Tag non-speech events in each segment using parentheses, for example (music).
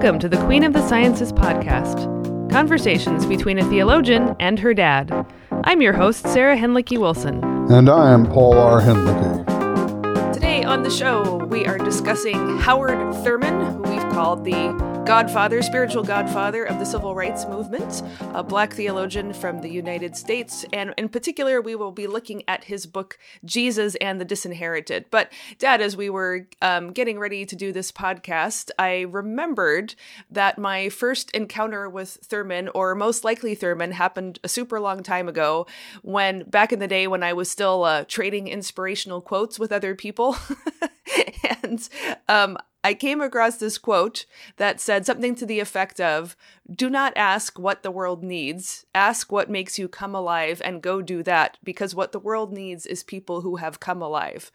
Welcome to the Queen of the Sciences podcast conversations between a theologian and her dad. I'm your host, Sarah Hinlicky Wilson. And I am Paul R. Hinlicky. Today on the show, we are discussing Howard Thurman, who we've called the godfather, spiritual godfather of the civil rights movement, a black theologian from the United States. And in particular, we will be looking at his book, Jesus and the Disinherited. But, Dad, as we were um, getting ready to do this podcast, I remembered that my first encounter with Thurman, or most likely Thurman, happened a super long time ago when, back in the day, when I was still uh, trading inspirational quotes with other people. (laughs) and um, I came across this quote that said something to the effect of do not ask what the world needs. Ask what makes you come alive and go do that because what the world needs is people who have come alive.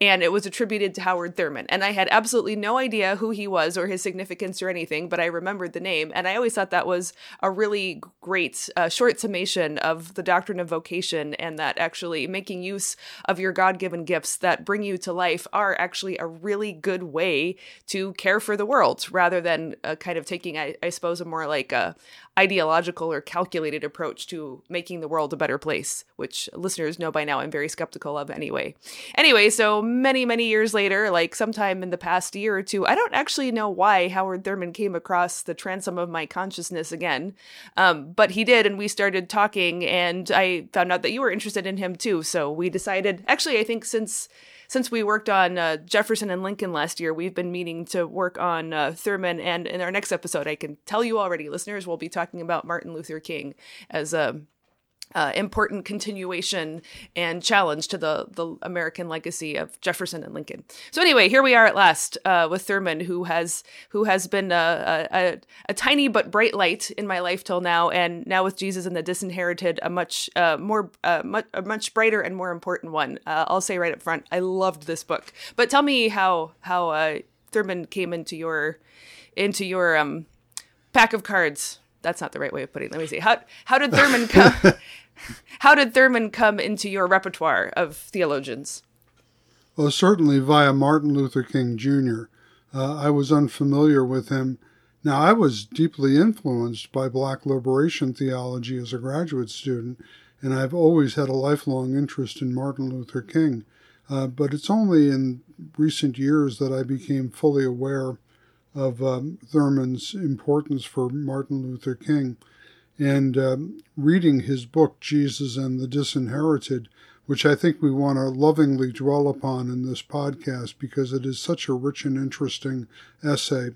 And it was attributed to Howard Thurman. And I had absolutely no idea who he was or his significance or anything, but I remembered the name. And I always thought that was a really great uh, short summation of the doctrine of vocation and that actually making use of your God given gifts that bring you to life are actually a really good way to care for the world rather than uh, kind of taking, I, I suppose, a more like like a ideological or calculated approach to making the world a better place, which listeners know by now I'm very skeptical of anyway. Anyway, so many, many years later, like sometime in the past year or two, I don't actually know why Howard Thurman came across the transom of my consciousness again, um, but he did, and we started talking, and I found out that you were interested in him too. So we decided, actually, I think since since we worked on uh, Jefferson and Lincoln last year, we've been meaning to work on uh, Thurman. And in our next episode, I can tell you already, listeners, we'll be talking about Martin Luther King as a uh, important continuation and challenge to the the American legacy of Jefferson and Lincoln. So anyway, here we are at last uh, with Thurman, who has who has been a, a, a, tiny but bright light in my life till now, and now with Jesus and the Disinherited, a much uh, more uh, much a much brighter and more important one. Uh, I'll say right up front, I loved this book. But tell me how how uh, Thurman came into your into your um, pack of cards that's not the right way of putting it. Let me see. How how did Thurman (laughs) come (laughs) how did Thurman come into your repertoire of theologians? Well, certainly via Martin Luther King Jr. Uh, I was unfamiliar with him. Now, I was deeply influenced by Black liberation theology as a graduate student, and I've always had a lifelong interest in Martin Luther King. Uh, but it's only in recent years that I became fully aware of um, Thurman's importance for Martin Luther King. And um, reading his book, Jesus and the Disinherited, which I think we want to lovingly dwell upon in this podcast because it is such a rich and interesting essay.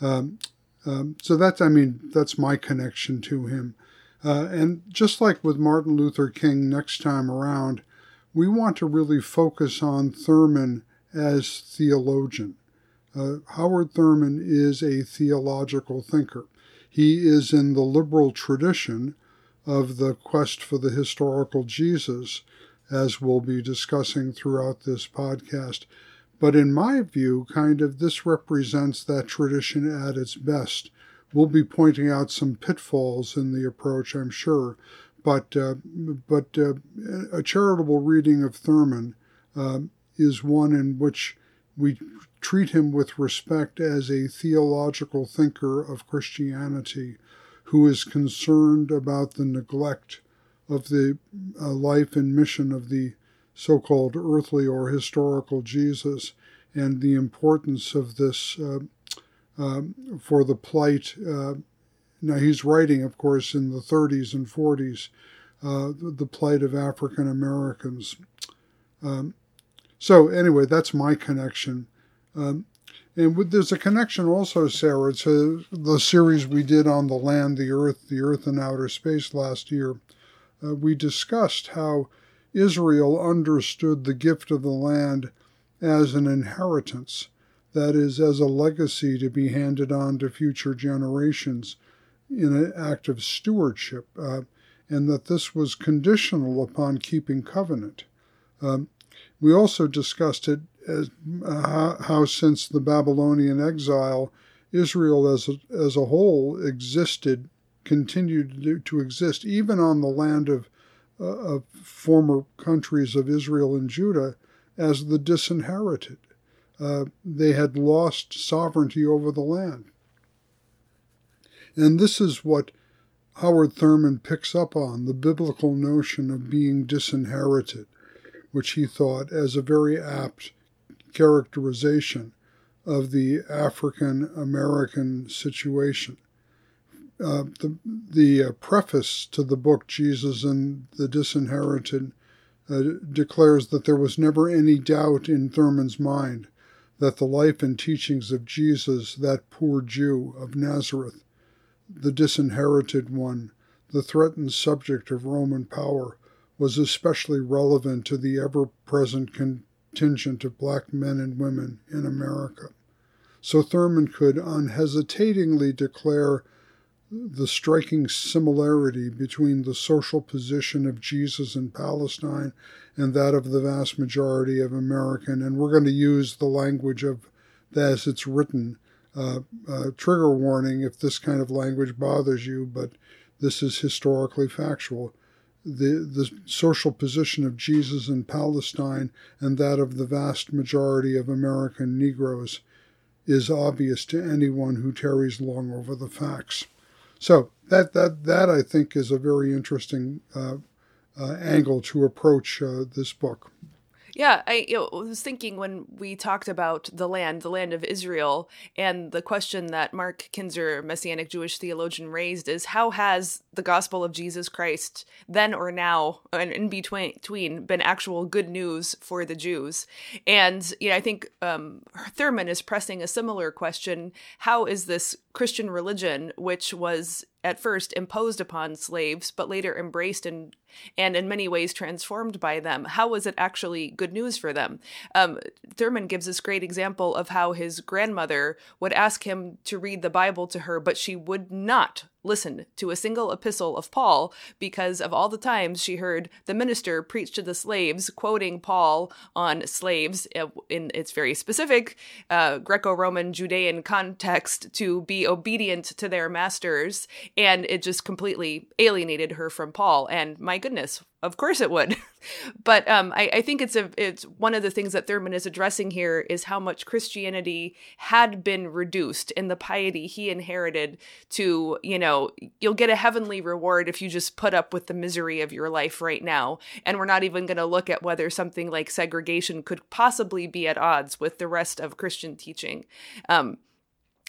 Um, um, so that's, I mean, that's my connection to him. Uh, and just like with Martin Luther King next time around, we want to really focus on Thurman as theologian. Uh, Howard Thurman is a theological thinker. He is in the liberal tradition of the quest for the historical Jesus, as we'll be discussing throughout this podcast. But in my view, kind of this represents that tradition at its best. We'll be pointing out some pitfalls in the approach, I'm sure, but uh, but uh, a charitable reading of Thurman uh, is one in which we treat him with respect as a theological thinker of Christianity who is concerned about the neglect of the uh, life and mission of the so called earthly or historical Jesus and the importance of this uh, uh, for the plight. Uh, now, he's writing, of course, in the 30s and 40s, uh, the plight of African Americans. Um, so, anyway, that's my connection. Um, and with, there's a connection also, Sarah, to the series we did on the land, the earth, the earth and outer space last year. Uh, we discussed how Israel understood the gift of the land as an inheritance, that is, as a legacy to be handed on to future generations in an act of stewardship, uh, and that this was conditional upon keeping covenant. Um, we also discussed it as, uh, how since the Babylonian exile, Israel as a, as a whole existed, continued to, to exist, even on the land of, uh, of former countries of Israel and Judah, as the disinherited. Uh, they had lost sovereignty over the land. And this is what Howard Thurman picks up on the biblical notion of being disinherited, which he thought as a very apt characterization of the African American situation. Uh, the the uh, preface to the book Jesus and the Disinherited uh, declares that there was never any doubt in Thurman's mind that the life and teachings of Jesus, that poor Jew of Nazareth, the disinherited one, the threatened subject of Roman power, was especially relevant to the ever present of black men and women in America. So Thurman could unhesitatingly declare the striking similarity between the social position of Jesus in Palestine and that of the vast majority of American, and we're going to use the language of as it's written. Uh, uh, trigger warning if this kind of language bothers you, but this is historically factual. The, the social position of Jesus in Palestine and that of the vast majority of American Negroes is obvious to anyone who tarries long over the facts. So that that that I think is a very interesting uh, uh, angle to approach uh, this book. Yeah, I you know, was thinking when we talked about the land, the land of Israel, and the question that Mark Kinzer, Messianic Jewish theologian, raised is how has the gospel of Jesus Christ then or now and in between, been actual good news for the Jews? And you know, I think um, Thurman is pressing a similar question: How is this Christian religion, which was at first imposed upon slaves, but later embraced and and in many ways transformed by them. How was it actually good news for them? Um, Thurman gives this great example of how his grandmother would ask him to read the Bible to her, but she would not listen to a single epistle of Paul because of all the times she heard the minister preach to the slaves, quoting Paul on slaves uh, in its very specific uh, Greco Roman Judean context to be obedient to their masters. And it just completely alienated her from Paul. And my goodness, of course it would. (laughs) but um, I, I, think it's a it's one of the things that Thurman is addressing here is how much Christianity had been reduced in the piety he inherited to, you know, you'll get a heavenly reward if you just put up with the misery of your life right now. And we're not even going to look at whether something like segregation could possibly be at odds with the rest of Christian teaching. Um,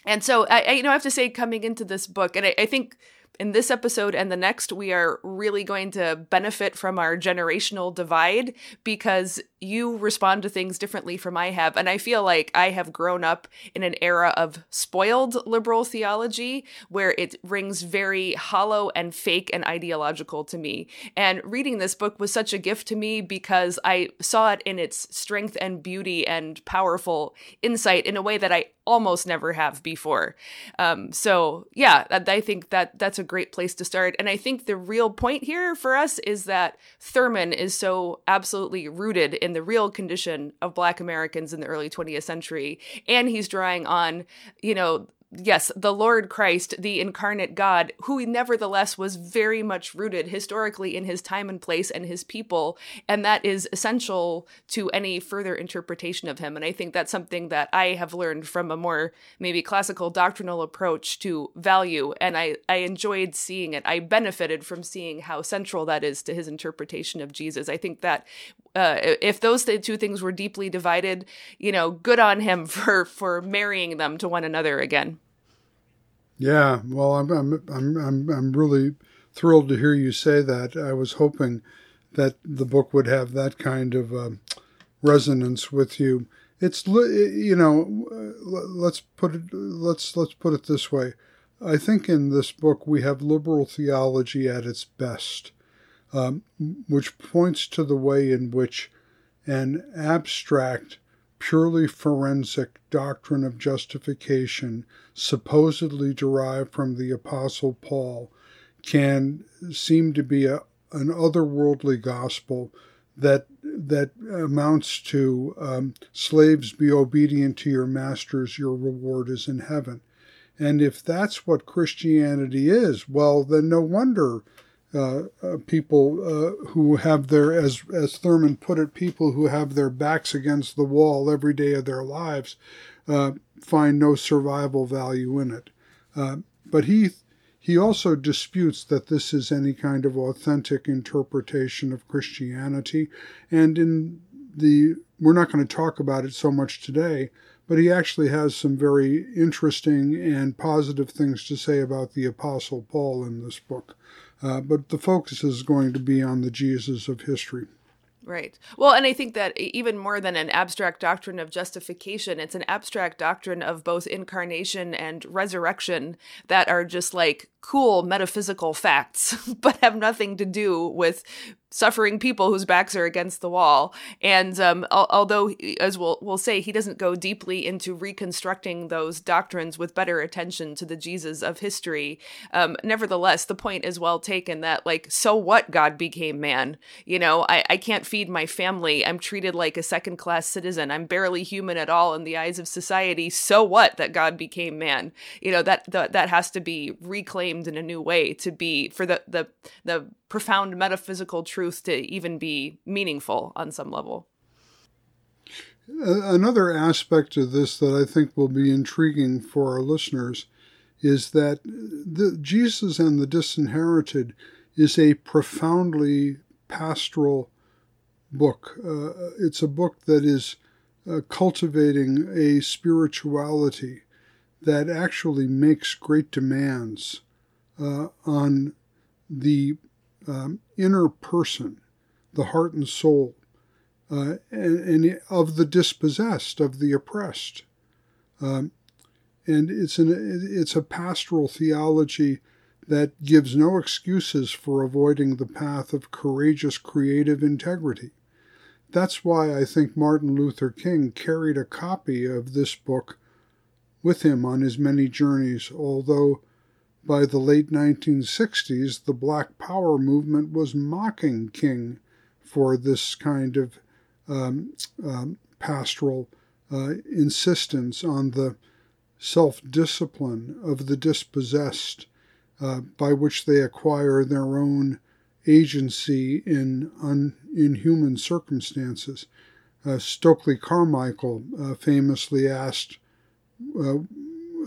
and so I, I, you know, I have to say, coming into this book, and I, I think in this episode and the next, we are really going to benefit from our generational divide because you respond to things differently from I have. And I feel like I have grown up in an era of spoiled liberal theology where it rings very hollow and fake and ideological to me. And reading this book was such a gift to me because I saw it in its strength and beauty and powerful insight in a way that I almost never have before. Um, so yeah, I think that that's a great place to start. And I think the real point here for us is that Thurman is so absolutely rooted in the real condition of Black Americans in the early 20th century. And he's drawing on, you know, yes, the Lord Christ, the incarnate God, who nevertheless was very much rooted historically in his time and place and his people. And that is essential to any further interpretation of him. And I think that's something that I have learned from a more maybe classical doctrinal approach to value. And I, I enjoyed seeing it. I benefited from seeing how central that is to his interpretation of Jesus. I think that uh, if those two things were deeply divided, you know, good on him (laughs) for for marrying them to one another again. Yeah, well, I'm I'm I'm I'm, really thrilled to hear you say that. I was hoping that the book would have that kind of uh, resonance with you. It's you know, let's put it let's let's put it this way. I think in this book we have liberal theology at its best, um, which points to the way in which an abstract purely forensic doctrine of justification, supposedly derived from the Apostle Paul, can seem to be a, an otherworldly gospel that that amounts to um, slaves be obedient to your masters, your reward is in heaven. And if that's what Christianity is, well, then no wonder uh, uh, people uh, who have their, as as Thurman put it, people who have their backs against the wall every day of their lives, uh, find no survival value in it. Uh, but he He also disputes that this is any kind of authentic interpretation of Christianity. And in the, we're not going to talk about it so much today, but he actually has some very interesting and positive things to say about the Apostle Paul in this book. Uh, but the focus is going to be on the Jesus of history. Right. Well, and I think that even more than an abstract doctrine of justification, it's an abstract doctrine of both incarnation and resurrection that are just like cool metaphysical facts, (laughs) but have nothing to do with suffering people whose backs are against the wall. And um, al- although, as we'll, we'll say, he doesn't go deeply into reconstructing those doctrines with better attention to the Jesus of history, um, nevertheless, the point is well taken that, like, so what God became man? You know, I, I can't feed my family. I'm treated like a second class citizen. I'm barely human at all in the eyes of society. So what that God became man? You know, that, that, that has to be reclaimed in a new way to be for the the the profound metaphysical truth to even be meaningful on some level. Another aspect of this that I think will be intriguing for our listeners is that the Jesus and the Disinherited is a profoundly pastoral book. Uh, it's a book that is uh, cultivating a spirituality that actually makes great demands uh, on the um, inner person, the heart and soul, uh, and, and, of the dispossessed, of the oppressed. Um, and it's an it's a pastoral theology that gives no excuses for avoiding the path of courageous creative integrity. That's why I think Martin Luther King carried a copy of this book with him on his many journeys, although by the late 1960s, the Black Power movement was mocking King for this kind of um, um, pastoral uh, insistence on the self discipline of the dispossessed, uh, by which they acquire their own agency in un- inhuman circumstances. Uh, Stokely Carmichael uh, famously asked,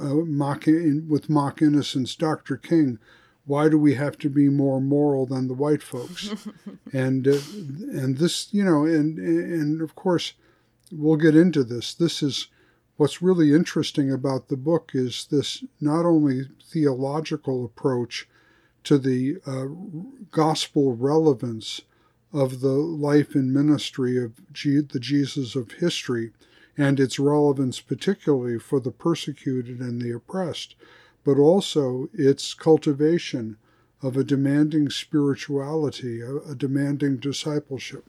uh, mock in, with mock innocence, Dr. King, why do we have to be more moral than the white folks? (laughs) and uh, and this, you know, and and of course, we'll get into this. This is what's really interesting about the book is this not only theological approach to the uh, gospel relevance of the life and ministry of G- the Jesus of history, and its relevance particularly for the persecuted and the oppressed, but also its cultivation of a demanding spirituality, a, demanding discipleship.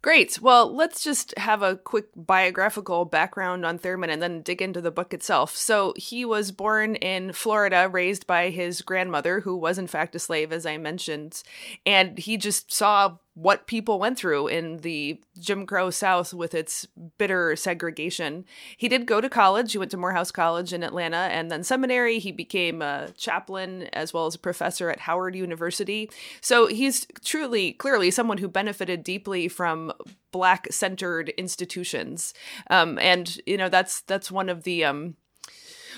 Great. Well, let's just have a quick biographical background on Thurman and then dig into the book itself. So, he was born in Florida, raised by his grandmother, who was in fact a slave, as I mentioned. And he just saw what people went through in the Jim Crow South with its bitter segregation. He did go to college. He went to Morehouse College in Atlanta and then seminary. He became a chaplain as well as a professor at Howard University. So he's truly, clearly someone who benefited deeply from black centered institutions. Um, and, you know, that's, that's one of the, um,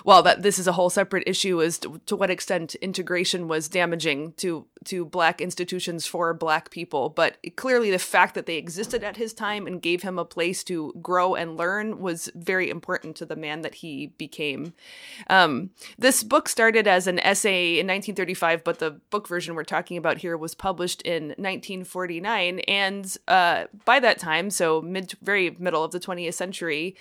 well, that this is a whole separate issue as to, to what extent integration was damaging to to black institutions for black people. But clearly, the fact that they existed at his time and gave him a place to grow and learn was very important to the man that he became. Um, this book started as an essay in 1935, but the book version we're talking about here was published in 1949. And uh, by that time, so mid, very middle of the 20th century,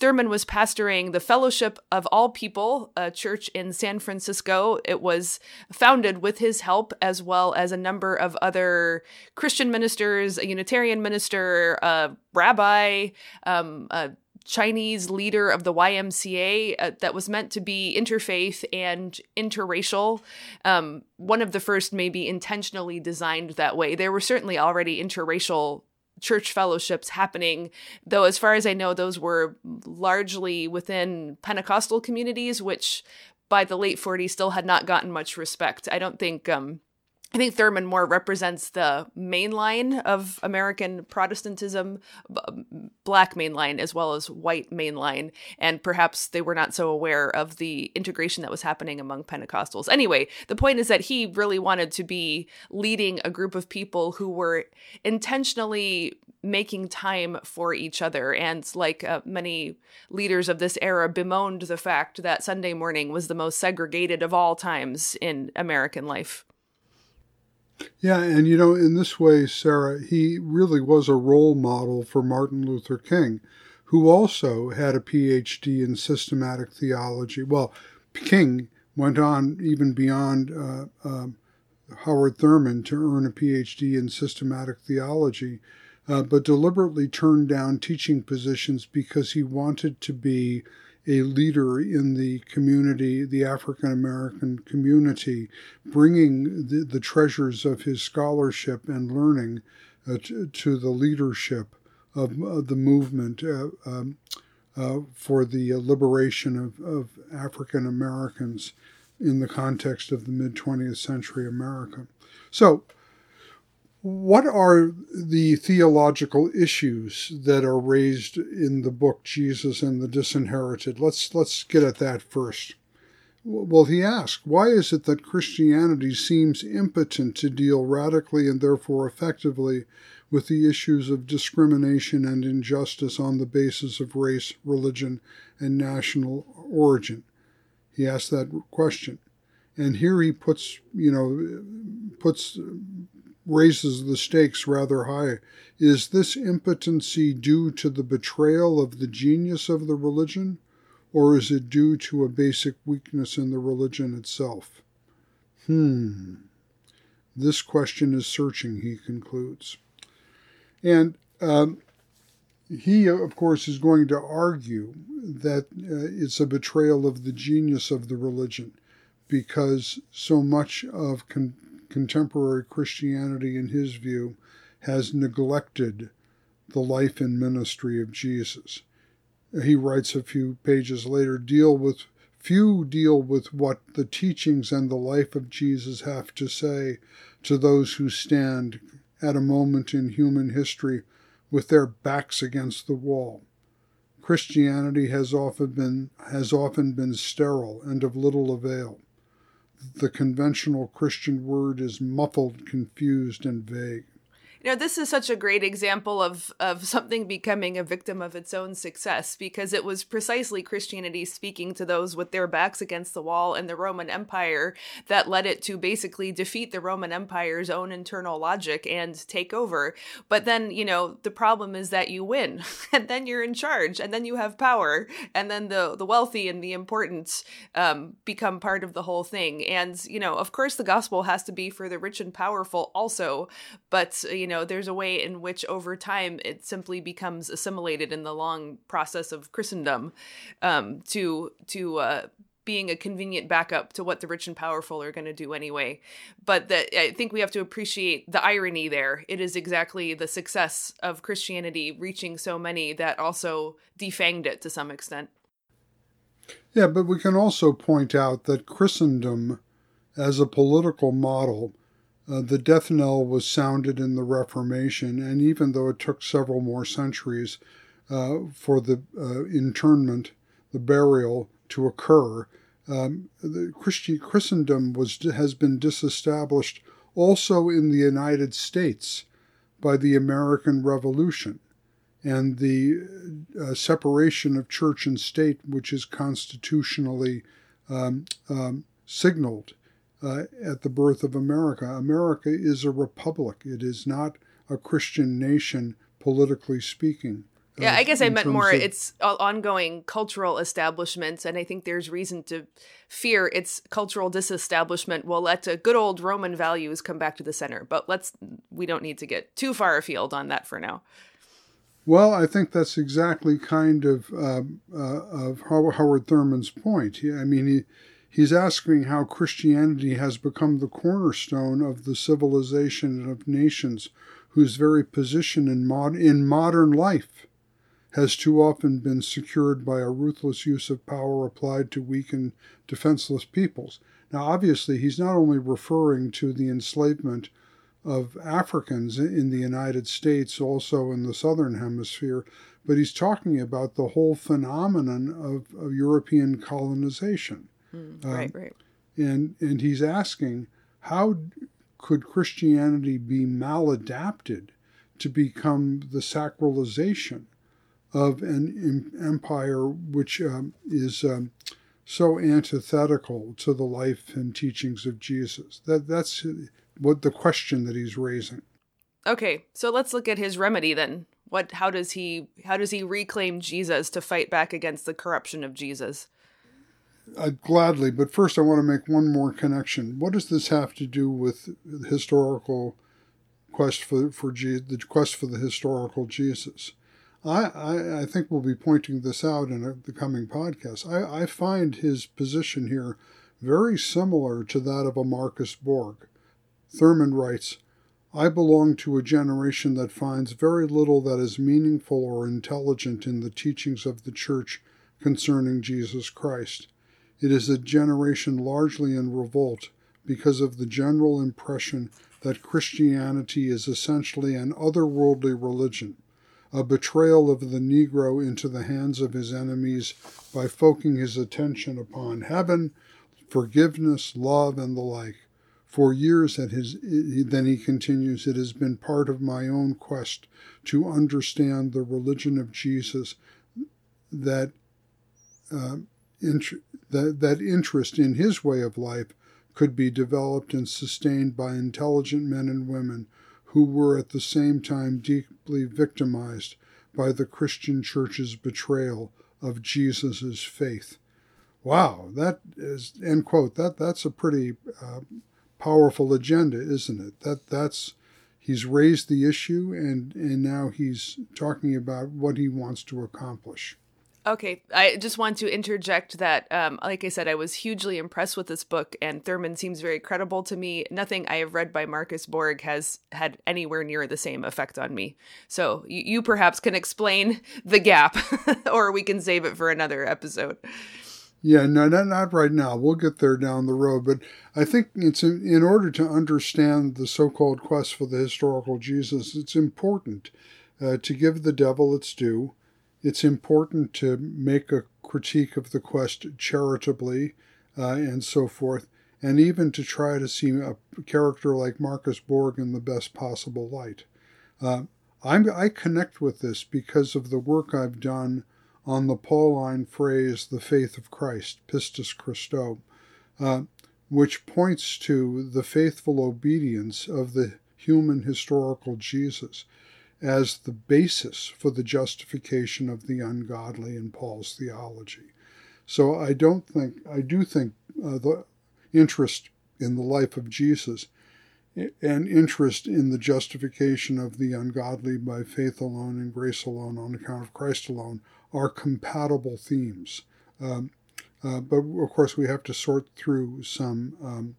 Thurman was pastoring the Fellowship of All People, a church in San Francisco. It was founded with his help, as well as a number of other Christian ministers, a Unitarian minister, a rabbi, um, a Chinese leader of the YMCA uh, that was meant to be interfaith and interracial. Um, one of the first, maybe intentionally designed that way. There were certainly already interracial church fellowships happening, though, as far as I know, those were largely within Pentecostal communities, which by the late 40s still had not gotten much respect. I don't think um, I think Thurman more represents the main line of American Protestantism, black main line as well as white main line, and perhaps they were not so aware of the integration that was happening among Pentecostals. Anyway, the point is that he really wanted to be leading a group of people who were intentionally making time for each other, and like uh, many leaders of this era, bemoaned the fact that Sunday morning was the most segregated of all times in American life. Yeah, and you know, in this way, Sarah, he really was a role model for Martin Luther King, who also had a PhD in systematic theology. Well, King went on even beyond uh, um, Howard Thurman to earn a PhD in systematic theology, uh, but deliberately turned down teaching positions because he wanted to be a leader in the community, the African American community, bringing the, the, treasures of his scholarship and learning uh, to, to, the leadership of, of the movement uh, um, uh, for the liberation of, of African Americans in the context of the mid 20th century America. So, what are the theological issues that are raised in the book Jesus and the Disinherited? Let's let's get at that first. Well, he asked, why is it that Christianity seems impotent to deal radically and therefore effectively with the issues of discrimination and injustice on the basis of race, religion, and national origin? He asked that question. And here he puts, you know, puts raises the stakes rather high. Is this impotency due to the betrayal of the genius of the religion, or is it due to a basic weakness in the religion itself? Hmm. This question is searching, he concludes. And um, he, of course, is going to argue that uh, it's a betrayal of the genius of the religion because so much of con- contemporary Christianity, in his view, has neglected the life and ministry of Jesus. He writes a few pages later, deal with few deal with what the teachings and the life of Jesus have to say to those who stand at a moment in human history with their backs against the wall. Christianity has often been has often been sterile and of little avail the conventional Christian word is muffled, confused, and vague you know this is such a great example of of something becoming a victim of its own success because it was precisely christianity speaking to those with their backs against the wall in the roman empire that led it to basically defeat the roman empire's own internal logic and take over. But then you know the problem is that you win (laughs) and then you're in charge and then you have power and then the the wealthy and the important um, become part of the whole thing. And you know of course the gospel has to be for the rich and powerful also but you know know, there's a way in which over time it simply becomes assimilated in the long process of Christendom um, to to uh, being a convenient backup to what the rich and powerful are going to do anyway. But that I think we have to appreciate the irony there. It is exactly the success of Christianity reaching so many that also defanged it to some extent. Yeah, but we can also point out that Christendom as a political model uh, the death knell was sounded in the Reformation, and even though it took several more centuries uh, for the uh, internment, the burial to occur, um, Christi- Christendom was has been disestablished also in the United States by the American Revolution and the uh, separation of church and state, which is constitutionally um, um, signaled uh, at the birth of America. America is a republic, it is not a Christian nation, politically speaking. Yeah, uh, I guess I meant more of, it's ongoing cultural establishments, and I think there's reason to fear its cultural disestablishment will let good old Roman values come back to the center. But let's we don't need to get too far afield on that for now. Well, I think that's exactly kind of uh, uh, of Howard Thurman's point. I mean, he He's asking how Christianity has become the cornerstone of the civilization of nations whose very position in, mod- in modern life has too often been secured by a ruthless use of power applied to weak and defenseless peoples. Now, obviously, he's not only referring to the enslavement of Africans in the United States, also in the Southern Hemisphere, but he's talking about the whole phenomenon of, of European colonization. Mm, right, um, right. And, and he's asking, how could Christianity be maladapted to become the sacralization of an empire which um, is um, so antithetical to the life and teachings of Jesus? That that's what the question that he's raising. Okay, so let's look at his remedy then. What how does he how does he reclaim Jesus to fight back against the corruption of Jesus? Uh, gladly, but first I want to make one more connection. What does this have to do with the historical quest for for Je- the quest for the historical Jesus? I, I, I think we'll be pointing this out in a, the coming podcast. I, I find his position here very similar to that of a Marcus Borg. Thurman writes, I belong to a generation that finds very little that is meaningful or intelligent in the teachings of the Church concerning Jesus Christ. It is a generation largely in revolt because of the general impression that Christianity is essentially an otherworldly religion, a betrayal of the Negro into the hands of his enemies by focusing his attention upon heaven, forgiveness, love, and the like. For years, at his, then he continues, it has been part of my own quest to understand the religion of Jesus that, uh, int- that, that interest in his way of life could be developed and sustained by intelligent men and women who were at the same time deeply victimized by the Christian church's betrayal of Jesus' faith. Wow, that is end quote. That that's a pretty uh, powerful agenda, isn't it? That that's he's raised the issue and and now he's talking about what he wants to accomplish. Okay, I just want to interject that, um, like I said, I was hugely impressed with this book, and Thurman seems very credible to me. Nothing I have read by Marcus Borg has had anywhere near the same effect on me. So you, you perhaps can explain the gap, (laughs) or we can save it for another episode. Yeah, no, not, not right now. We'll get there down the road. But I think it's in, in order to understand the so called quest for the historical Jesus, it's important uh, to give the devil its due. It's important to make a critique of the quest charitably uh, and so forth, and even to try to see a character like Marcus Borg in the best possible light. Uh, I connect with this because of the work I've done on the Pauline phrase, the faith of Christ, pistis Christou, uh, which points to the faithful obedience of the human historical Jesus as the basis for the justification of the ungodly in Paul's theology. So I don't think, I do think uh, the interest in the life of Jesus and interest in the justification of the ungodly by faith alone and grace alone on account of Christ alone are compatible themes. Um, uh, but of course, we have to sort through some um,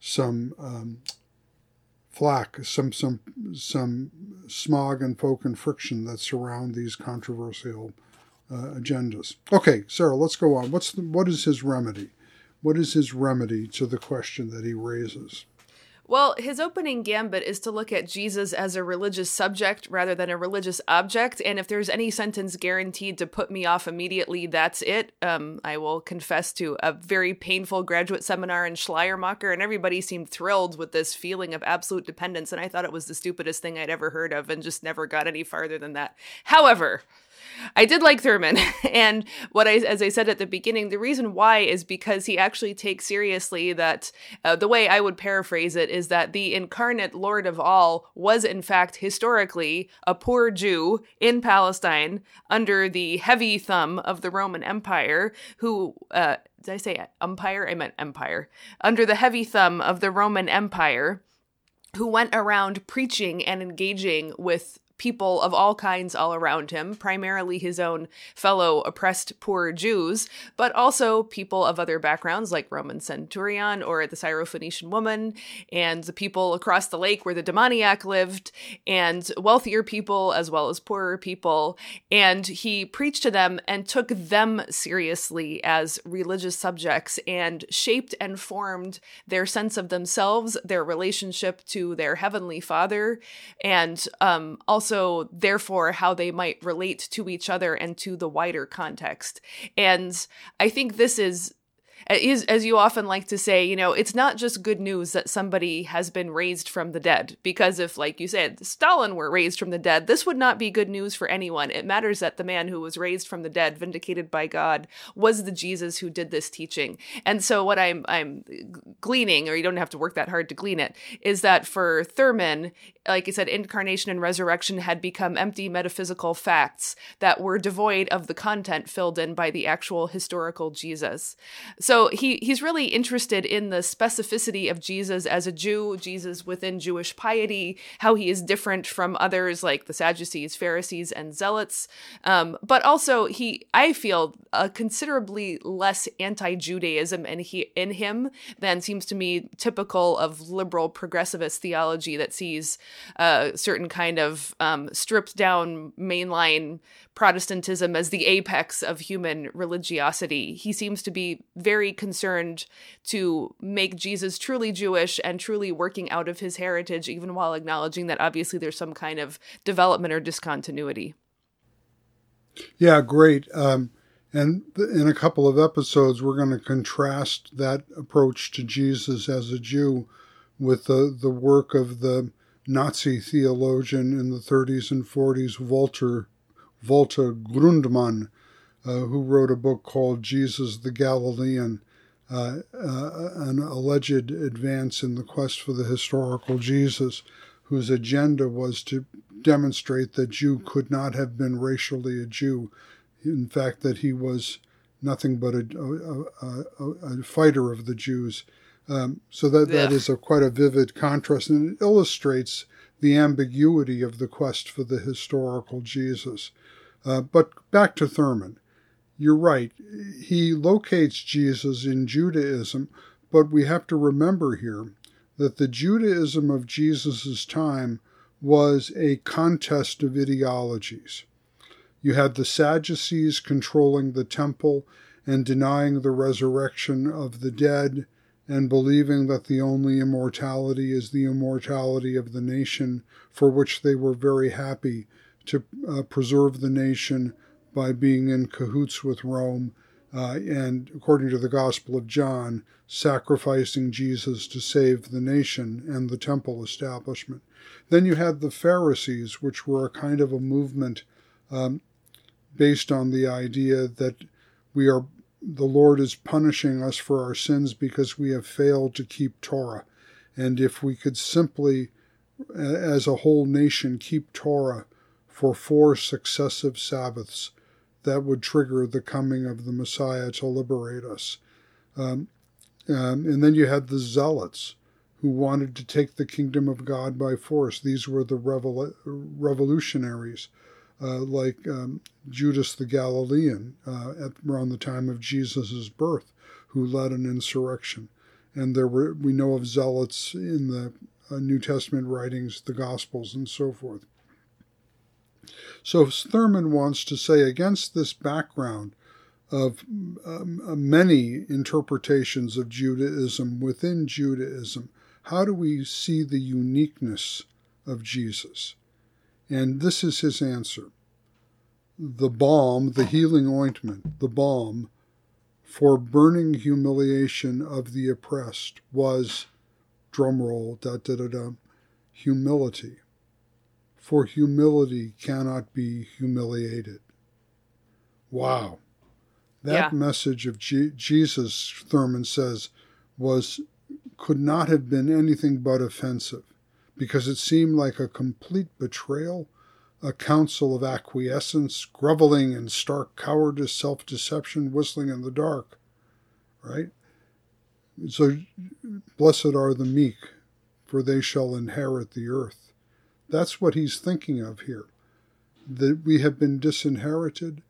some um, flack, some some some smog and folk and friction that surround these controversial uh, agendas. Okay, Sarah, let's go on. What's the, what is his remedy? What is his remedy to the question that he raises? Well, his opening gambit is to look at Jesus as a religious subject rather than a religious object. And if there's any sentence guaranteed to put me off immediately, that's it. Um, I will confess to a very painful graduate seminar in Schleiermacher, and everybody seemed thrilled with this feeling of absolute dependence. And I thought it was the stupidest thing I'd ever heard of and just never got any farther than that. However, I did like Thurman, (laughs) and what I, as I said at the beginning, the reason why is because he actually takes seriously that uh, the way I would paraphrase it is that the incarnate Lord of all was in fact historically a poor Jew in Palestine under the heavy thumb of the Roman Empire, who uh, did I say umpire? I meant empire under the heavy thumb of the Roman Empire, who went around preaching and engaging with people of all kinds all around him, primarily his own fellow oppressed poor Jews, but also people of other backgrounds like Roman centurion or the Syrophoenician woman, and the people across the lake where the demoniac lived, and wealthier people as well as poorer people. And he preached to them and took them seriously as religious subjects and shaped and formed their sense of themselves, their relationship to their heavenly father, and um, also also therefore how they might relate to each other and to the wider context. And I think this is is as you often like to say, you know, it's not just good news that somebody has been raised from the dead. Because if, like you said, Stalin were raised from the dead, this would not be good news for anyone. It matters that the man who was raised from the dead, vindicated by God, was the Jesus who did this teaching. And so what I'm I'm gleaning, or you don't have to work that hard to glean it, is that for Thurman, like I said, incarnation and resurrection had become empty metaphysical facts that were devoid of the content filled in by the actual historical Jesus. So he he's really interested in the specificity of Jesus as a Jew, Jesus within Jewish piety, how he is different from others like the Sadducees, Pharisees, and Zealots. Um, but also he, I feel, a considerably less anti-Judaism in he in him than seems to me typical of liberal progressivist theology that sees a certain kind of um, stripped down mainline Protestantism as the apex of human religiosity. He seems to be very concerned to make Jesus truly Jewish and truly working out of his heritage, even while acknowledging that obviously there's some kind of development or discontinuity. Yeah, great. Um, and in a couple of episodes, we're going to contrast that approach to Jesus as a Jew with the, the work of the Nazi theologian in the 30s and 40s, Walter, Walter Grundmann, uh, who wrote a book called Jesus the Galilean, uh, uh, an alleged advance in the quest for the historical Jesus, whose agenda was to demonstrate that Jew could not have been racially a Jew. In fact, that he was nothing but a, a, a, a fighter of the Jews. Um, so that, that is a quite a vivid contrast, and it illustrates the ambiguity of the quest for the historical Jesus. Uh, but back to Thurman. You're right. He locates Jesus in Judaism, but we have to remember here that the Judaism of Jesus' time was a contest of ideologies. You had the Sadducees controlling the temple and denying the resurrection of the dead and believing that the only immortality is the immortality of the nation, for which they were very happy to uh, preserve the nation by being in cahoots with Rome, uh, and according to the Gospel of John, sacrificing Jesus to save the nation and the temple establishment. Then you had the Pharisees, which were a kind of a movement um, based on the idea that we are the Lord is punishing us for our sins because we have failed to keep Torah. And if we could simply, as a whole nation, keep Torah for four successive Sabbaths, that would trigger the coming of the Messiah to liberate us. Um, um, and then you had the Zealots, who wanted to take the kingdom of God by force. These were the revol- revolutionaries uh, like um, Judas the Galilean uh, at around the time of Jesus' birth, who led an insurrection. And there were we know of zealots in the uh, New Testament writings, the Gospels, and so forth. So Thurman wants to say against this background of um, uh, many interpretations of Judaism within Judaism, how do we see the uniqueness of Jesus? And this is his answer the balm, the healing ointment, the balm for burning humiliation of the oppressed was, drumroll, da da da da, humility. For humility cannot be humiliated. Wow. That yeah. message of G- Jesus, Thurman says, was could not have been anything but offensive because it seemed like a complete betrayal, a counsel of acquiescence, groveling in stark cowardice, self deception, whistling in the dark. Right? So, blessed are the meek, for they shall inherit the earth. That's what he's thinking of here. That we have been disinherited,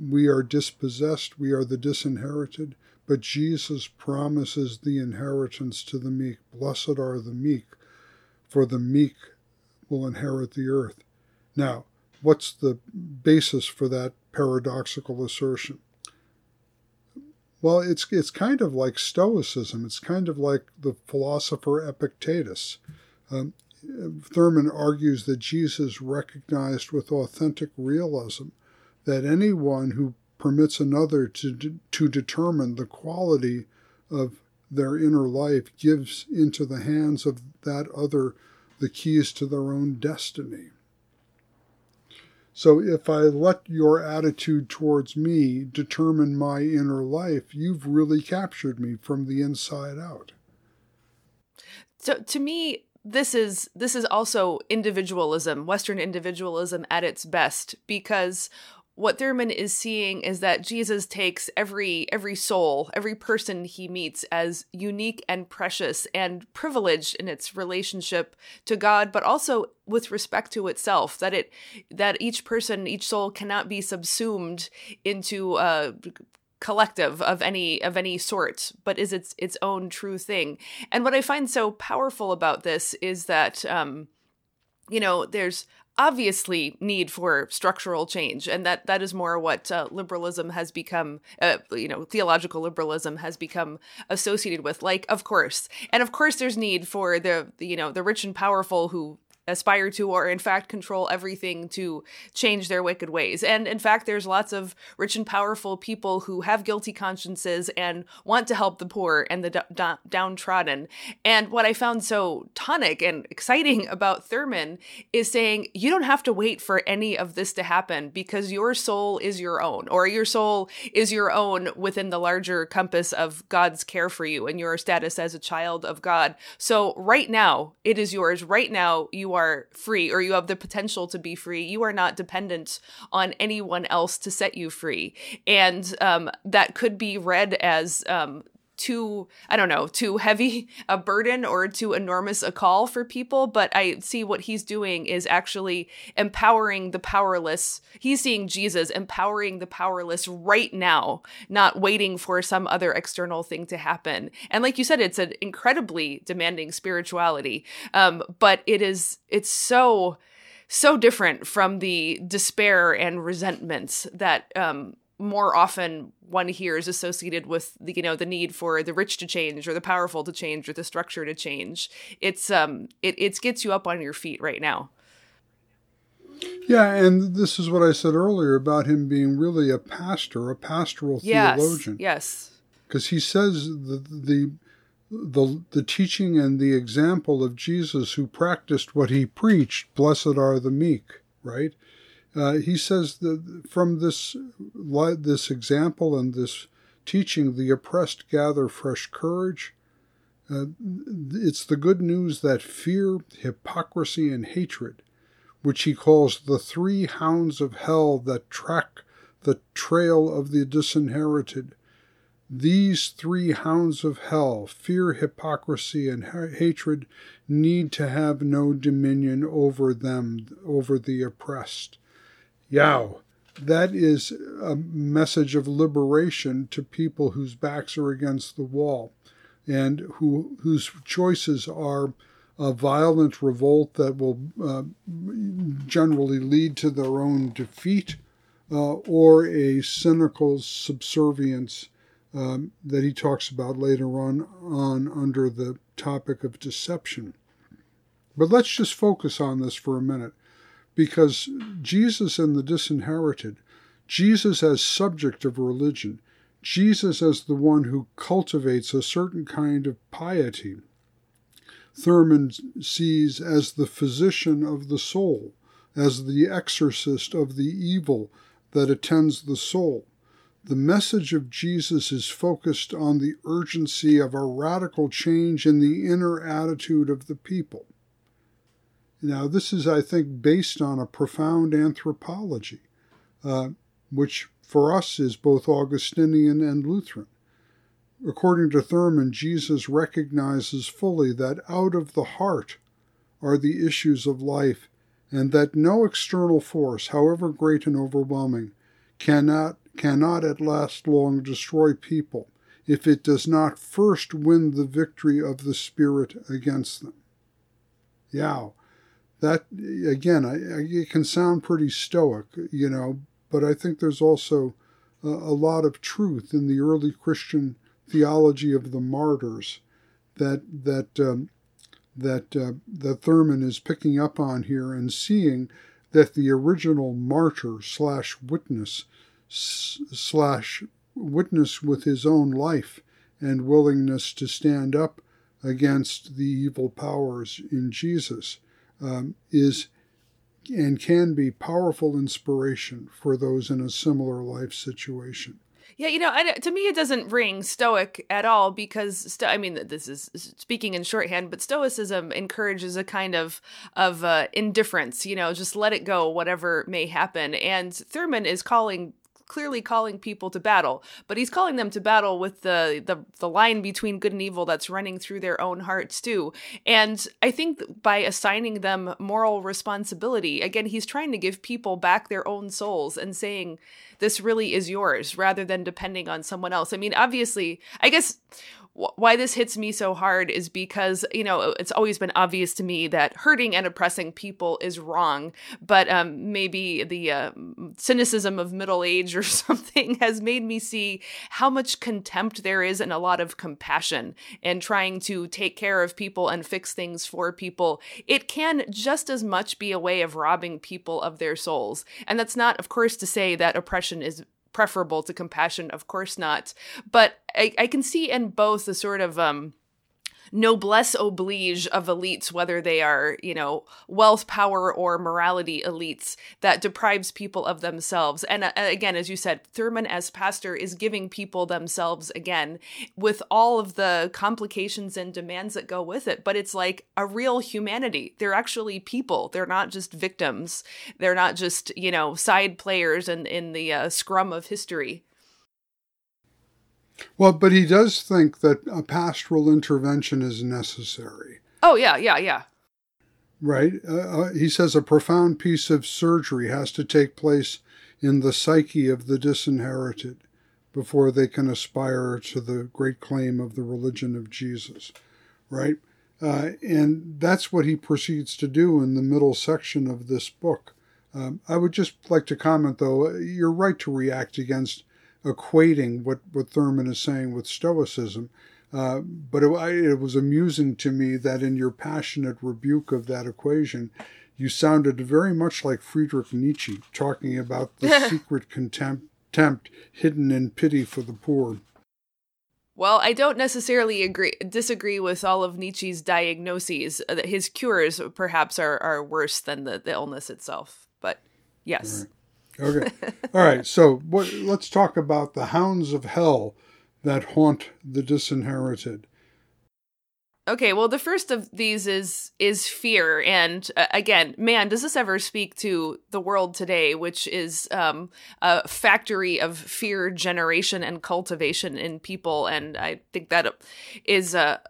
we are dispossessed, we are the disinherited, but Jesus promises the inheritance to the meek. Blessed are the meek, for the meek will inherit the earth. Now, what's the basis for that paradoxical assertion? Well, it's it's kind of like Stoicism. It's kind of like the philosopher Epictetus. Um, Thurman argues that Jesus recognized with authentic realism that anyone who permits another to, to determine the quality of their inner life gives into the hands of that other the keys to their own destiny. So if I let your attitude towards me determine my inner life, you've really captured me from the inside out. So to me, this is this is also individualism, Western individualism at its best, because what Thurman is seeing is that Jesus takes every every soul, every person he meets as unique and precious and privileged in its relationship to God, but also with respect to itself. That it that each person, each soul cannot be subsumed into a collective of any of any sort, but is its its own true thing. And what I find so powerful about this is that um, you know, there's obviously need for structural change and that that is more what uh, liberalism has become uh, you know theological liberalism has become associated with like of course and of course there's need for the, you know the rich and powerful who aspire to or in fact control everything to change their wicked ways. And in fact, there's lots of rich and powerful people who have guilty consciences and want to help the poor and the d- d- downtrodden. And what I found so tonic and exciting (laughs) about Thurman is saying you don't have to wait for any of this to happen because your soul is your own or your soul is your own within the larger compass of God's care for you and your status as a child of God. So right now, it is yours. Right now, are free or you have the potential to be free. You are not dependent on anyone else to set you free. And um, that could be read as um, too i don't know too heavy a burden or too enormous a call for people but i see what he's doing is actually empowering the powerless. He's seeing jesus empowering the powerless right now not waiting for some other external thing to happen. And like you said it's an incredibly demanding spirituality um, but it is it's so so different from the despair and resentments that um, more often one hears associated with the you know the need for the rich to change or the powerful to change or the structure to change. It's um it, it gets you up on your feet right now. Yeah and this is what i said earlier about him being really a pastor a pastoral yes, theologian. yes. Because he says the, the the the teaching and the example of jesus who practiced what he preached blessed are the meek right uh, he says that from this this example and this teaching, the oppressed gather fresh courage. Uh, it's the good news that fear, hypocrisy, and hatred, which he calls the three hounds of hell that track the trail of the disinherited, these three hounds of hell, fear, hypocrisy, and ha- hatred, need to have no dominion over them, over the oppressed. Yow. That is a message of liberation to people whose backs are against the wall and who, whose choices are a violent revolt that will uh, generally lead to their own defeat uh, or a cynical subservience um, that he talks about later on, on under the topic of deception. But let's just focus on this for a minute because Jesus and the disinherited, Jesus as subject of religion, Jesus as the one who cultivates a certain kind of piety, Thurman sees as the physician of the soul, as the exorcist of the evil that attends the soul. The message of Jesus is focused on the urgency of a radical change in the inner attitude of the people. Now, this is, I think, based on a profound anthropology, uh, which for us is both Augustinian and Lutheran. According to Thurman, Jesus recognizes fully that out of the heart are the issues of life, and that no external force, however great and overwhelming, cannot cannot at last long destroy people if it does not first win the victory of the Spirit against them. Yeah, that again, I, I, it can sound pretty stoic, you know, but I think there's also a, a lot of truth in the early Christian theology of the martyrs that that um, that uh, that Thurman is picking up on here and seeing that the original martyr slash witness slash witness with his own life and willingness to stand up against the evil powers in Jesus um, is and can be powerful inspiration for those in a similar life situation. Yeah, you know, I, to me, it doesn't ring stoic at all because, sto- I mean, this is speaking in shorthand, but stoicism encourages a kind of of uh, indifference. You know, just let it go, whatever may happen. And Thurman is calling clearly calling people to battle, but he's calling them to battle with the, the the line between good and evil that's running through their own hearts too. And I think by assigning them moral responsibility, again, he's trying to give people back their own souls and saying this really is yours rather than depending on someone else. I mean, obviously, I guess why this hits me so hard is because you know it's always been obvious to me that hurting and oppressing people is wrong but um, maybe the uh, cynicism of middle age or (laughs) something has made me see how much contempt there is and a lot of compassion in trying to take care of people and fix things for people. It can just as much be a way of robbing people of their souls. And that's not of course to say that oppression is preferable to compassion, of course not. But I, I can see in both the sort of um noblesse oblige of elites, whether they are, you know, wealth, power, or morality elites, that deprives people of themselves. And uh, again, as you said, Thurman as pastor is giving people themselves again with all of the complications and demands that go with it. But it's like a real humanity. They're actually people. They're not just victims. They're not just, you know, side players in, in the uh, scrum of history. Well, but he does think that a pastoral intervention is necessary. Oh, yeah, yeah, yeah. Right? Uh, uh, he says a profound piece of surgery has to take place in the psyche of the disinherited before they can aspire to the great claim of the religion of Jesus. Right? Uh, and that's what he proceeds to do in the middle section of this book. Um, I would just like to comment, though, you're right to react against equating what, what Thurman is saying with Stoicism. Uh, but it, it, was amusing to me that in your passionate rebuke of that equation, you sounded very much like Friedrich Nietzsche talking about the (laughs) secret contempt, contempt hidden in pity for the poor. Well, I don't necessarily agree disagree with all of Nietzsche's diagnoses. Uh, his cures perhaps are, are worse than the, the illness itself. But yes. Okay. All right. So what, let's talk about the hounds of hell that haunt the disinherited. Okay, well, the first of these is is fear, and uh, again, man, does this ever speak to the world today, which is um, a factory of fear generation and cultivation in people, and I think that is a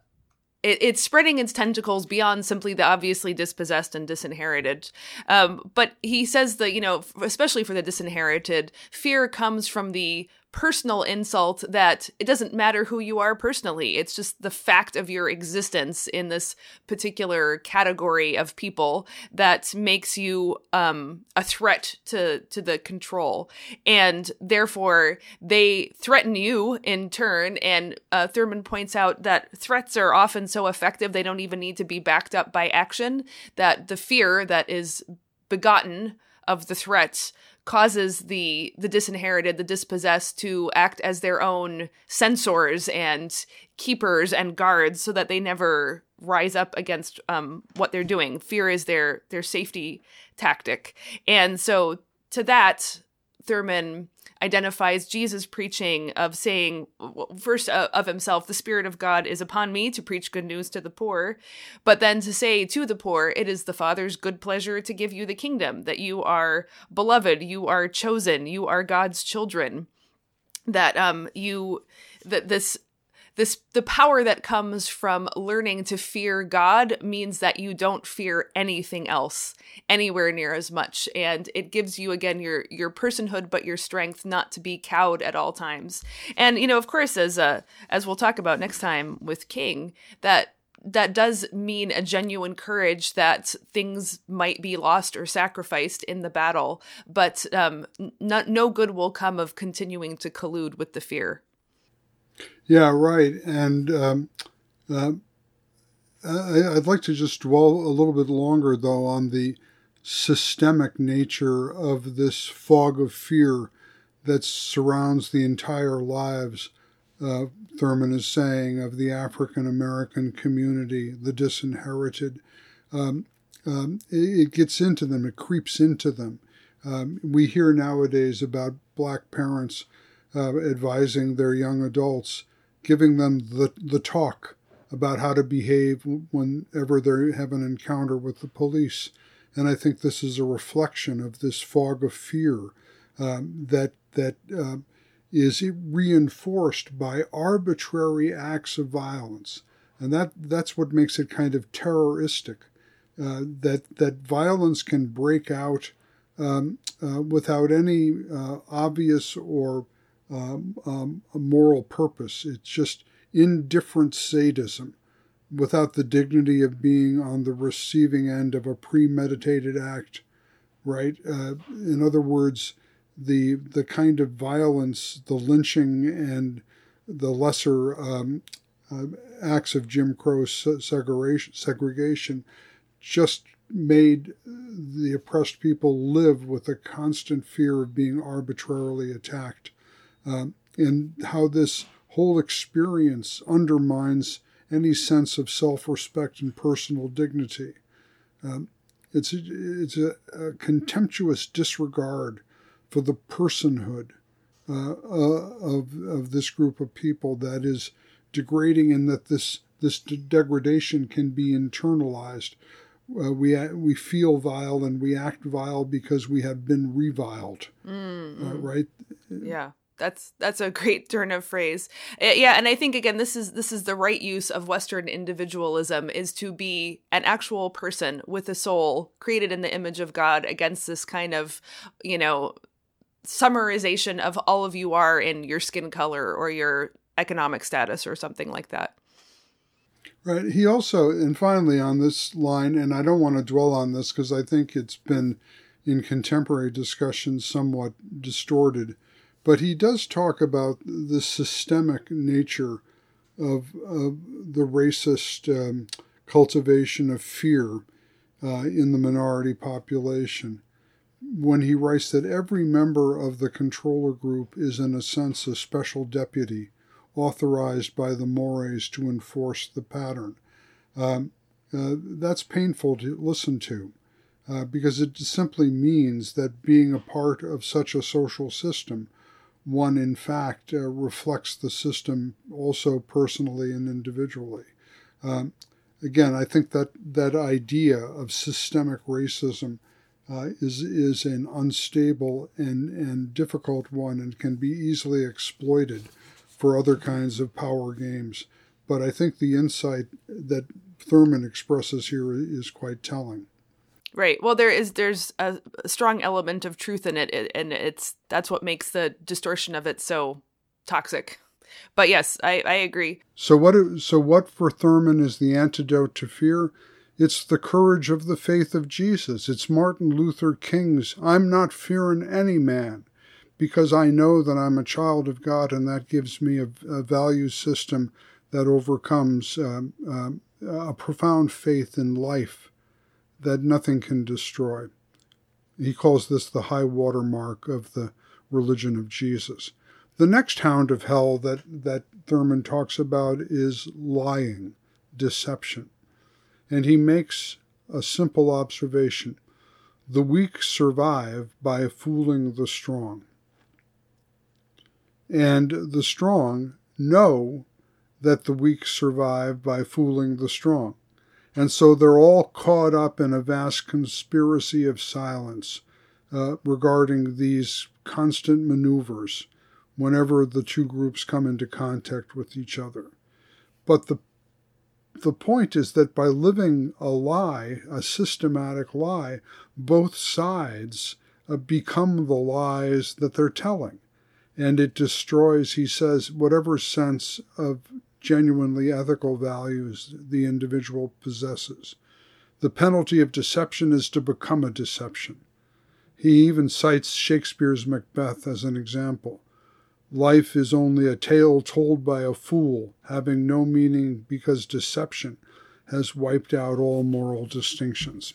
it, it's spreading its tentacles beyond simply the obviously dispossessed and disinherited. Um, but he says that, you know, especially for the disinherited, fear comes from the personal insult that it doesn't matter who you are personally. It's just the fact of your existence in this particular category of people that makes you um, a threat to to the control, and therefore they threaten you in turn. And uh, Thurman points out that threats are often so effective they don't even need to be backed up by action. That the fear that is begotten of the threats causes the the disinherited, the dispossessed to act as their own censors and keepers and guards so that they never rise up against um, what they're doing. Fear is their their safety tactic. And so to that, Thurman identifies Jesus' preaching of saying, first uh, of himself, the Spirit of God is upon me to preach good news to the poor, but then to say to the poor, it is the Father's good pleasure to give you the kingdom, that you are beloved, you are chosen, you are God's children, that um you that this this the power that comes from learning to fear God means that you don't fear anything else anywhere near as much and it gives you again your your personhood but your strength not to be cowed at all times. And you know, of course as uh as we'll talk about next time with King that that does mean a genuine courage that things might be lost or sacrificed in the battle, but um, n- no good will come of continuing to collude with the fear. Yeah, right. And um, uh, I'd like to just dwell a little bit longer, though, on the systemic nature of this fog of fear that surrounds the entire lives uh, Thurman is saying, of the African American community, the disinherited. Um, um, it, it, gets into them, it creeps into them. Um, we hear nowadays about black parents uh, advising their young adults, giving them the, the talk about how to behave whenever they have an encounter with the police. And I think this is a reflection of this fog of fear um, that that uh, is reinforced by arbitrary acts of violence. And that, that's what makes it kind of terroristic. Uh, that, that violence can break out um, uh, without any uh, obvious or um, um, a moral purpose. It's just indifferent sadism without the dignity of being on the receiving end of a premeditated act, right? Uh, in other words, the the kind of violence, the lynching, and the lesser um, uh, acts of Jim Crow segregation, segregation just made the oppressed people live with a constant fear of being arbitrarily attacked, um, and how this whole experience undermines any sense of self-respect and personal dignity. Um, it's a, it's a, a contemptuous disregard for the personhood uh, uh, of of this group of people that is degrading, and that this this degradation can be internalized. Uh, we we feel vile and we act vile because we have been reviled, mm-hmm. right? Yeah that's that's a great turn of phrase eh, yeah and i think again this is this is the right use of western individualism is to be an actual person with a soul created in the image of god against this kind of you know summarization of all of you are in your skin color or your economic status or something like that. Right. He also, and finally on this line, and I don't want to dwell on this because I think it's been in contemporary discussions somewhat distorted, but he does talk about the systemic nature of, of the racist um, cultivation of fear uh, in the minority population when he writes that every member of the controller group is, in a sense, a special deputy authorized by the mores to enforce the pattern. Um, uh, that's painful to listen to uh, because it simply means that being a part of such a social system, one in fact uh, reflects the system also personally and individually. Um, again, I think that that idea of systemic racism uh, is is an unstable and and difficult one and can be easily exploited for other kinds of power games. But I think the insight that Thurman expresses here is quite telling. Right. Well, there is there's a, strong element of truth in it, and it's that's what makes the distortion of it so toxic. But yes, I, I agree. So what so what for Thurman is the antidote to fear? It's the courage of the faith of Jesus. It's Martin Luther King's I'm not fearing any man because I know that I'm a child of God and that gives me a, a value system that overcomes uh, uh, a profound faith in life that nothing can destroy. He calls this the high water mark of the religion of Jesus. The next hound of hell that, that Thurman talks about is lying, deception and he makes a simple observation the weak survive by fooling the strong. And the strong know that the weak survive by fooling the strong. And so they're all caught up in a vast conspiracy of silence uh, regarding these constant maneuvers whenever the two groups come into contact with each other. but the the point is that by living a lie, a systematic lie, both sides uh, become the lies that they're telling. And it destroys, he says, whatever sense of genuinely ethical values the individual possesses. The penalty of deception is to become a deception. He even cites Shakespeare's Macbeth as an example. Life is only a tale told by a fool, having no meaning because deception has wiped out all moral distinctions.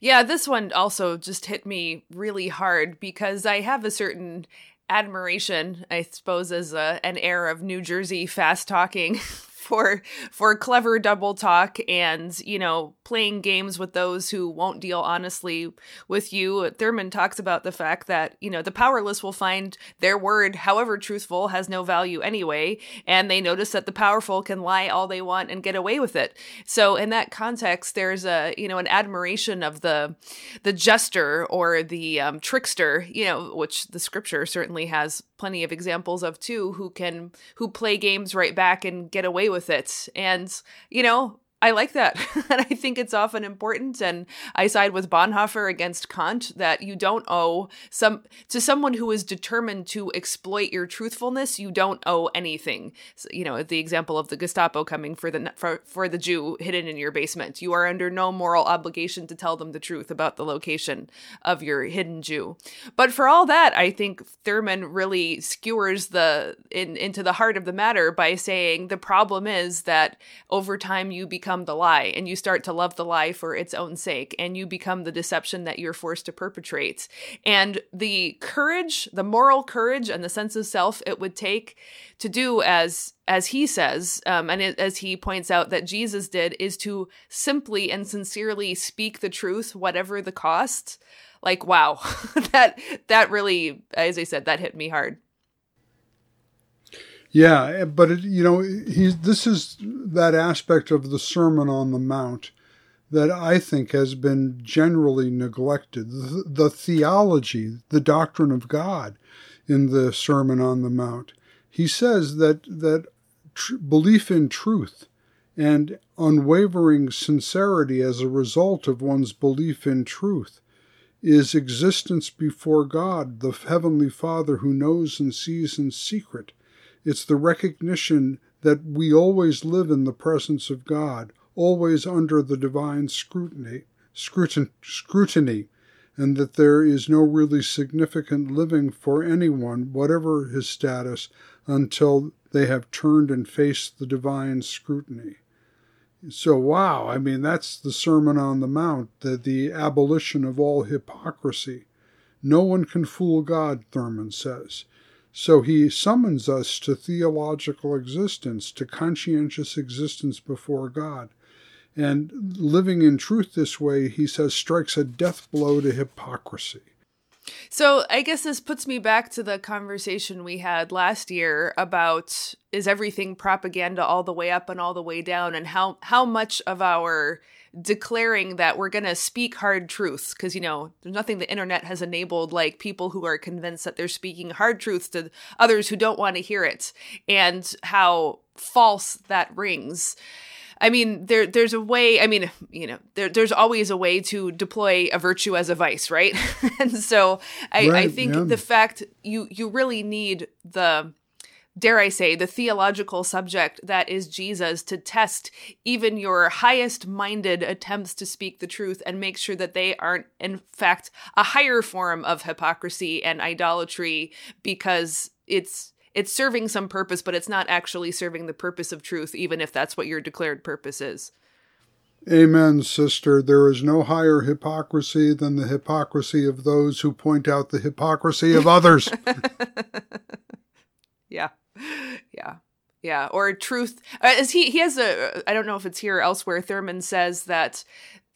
Yeah, this one also just hit me really hard because I have a certain admiration, I suppose, as a, uh, an heir of New Jersey fast talking (laughs) for for clever double talk and you know playing games with those who won't deal honestly with you. Thurman talks about the fact that you know the powerless will find their word however truthful has no value anyway and they notice that the powerful can lie all they want and get away with it. So in that context there's a you know an admiration of the the jester or the um, trickster you know which the scripture certainly has plenty of examples of too who can who play games right back and get away with it. And, you know, I like that. (laughs) and I think it's often important. And I side with Bonhoeffer against Kant that you don't owe some to someone who is determined to exploit your truthfulness, you don't owe anything. So, you know, the example of the Gestapo coming for the for, for the Jew hidden in your basement. You are under no moral obligation to tell them the truth about the location of your hidden Jew. But for all that, I think Thurman really skewers the in into the heart of the matter by saying the problem is that over time you become become the lie and you start to love the lie for its own sake and you become the deception that you're forced to perpetrate. And the courage, the moral courage and the sense of self it would take to do as as he says um, and it, as he points out that jesus did is to simply and sincerely speak the truth whatever the cost like wow (laughs) that that really as i said that hit me hard yeah, but it, you know, he this is that aspect of the Sermon on the Mount that I think has been generally neglected. The, the theology, the doctrine of God in the Sermon on the Mount. He says that that tr- belief in truth and unwavering sincerity as a result of one's belief in truth is existence before God, the Heavenly Father who knows and sees in secret it's the recognition that we always live in the presence of God, always under the divine scrutiny, scrutin, scrutiny, and that there is no really significant living for anyone, whatever his status, until they have turned and faced the divine scrutiny. So, wow, I mean, that's the Sermon on the Mount, the, the abolition of all hypocrisy. No one can fool God, Thurman says. So he summons us to theological existence, to conscientious existence before God. And living in truth this way, he says, strikes a death blow to hypocrisy. So I guess this puts me back to the conversation we had last year about is everything propaganda all the way up and all the way down? And how how much of our declaring that we're going to speak hard truths? Because you know there's nothing the internet has enabled like people who are convinced that they're speaking hard truths to others who don't want to hear it and how false that rings I mean, there there's a way. I mean, you know, there, there's always a way to deploy a virtue as a vice, right? (laughs) and so I, right, I think yeah. the fact you you really need the dare I say, the theological subject that is Jesus to test even your highest minded attempts to speak the truth and make sure that they aren't, in fact, a higher form of hypocrisy and idolatry because it's it's serving some purpose but it's not actually serving the purpose of truth even if that's what your declared purpose is. Amen sister. There is no higher hypocrisy than the hypocrisy of those who point out the hypocrisy of others. (laughs) Yeah. Yeah. Yeah. Or truth uh, as he he has a i don't know if it's here or elsewhere thurman says that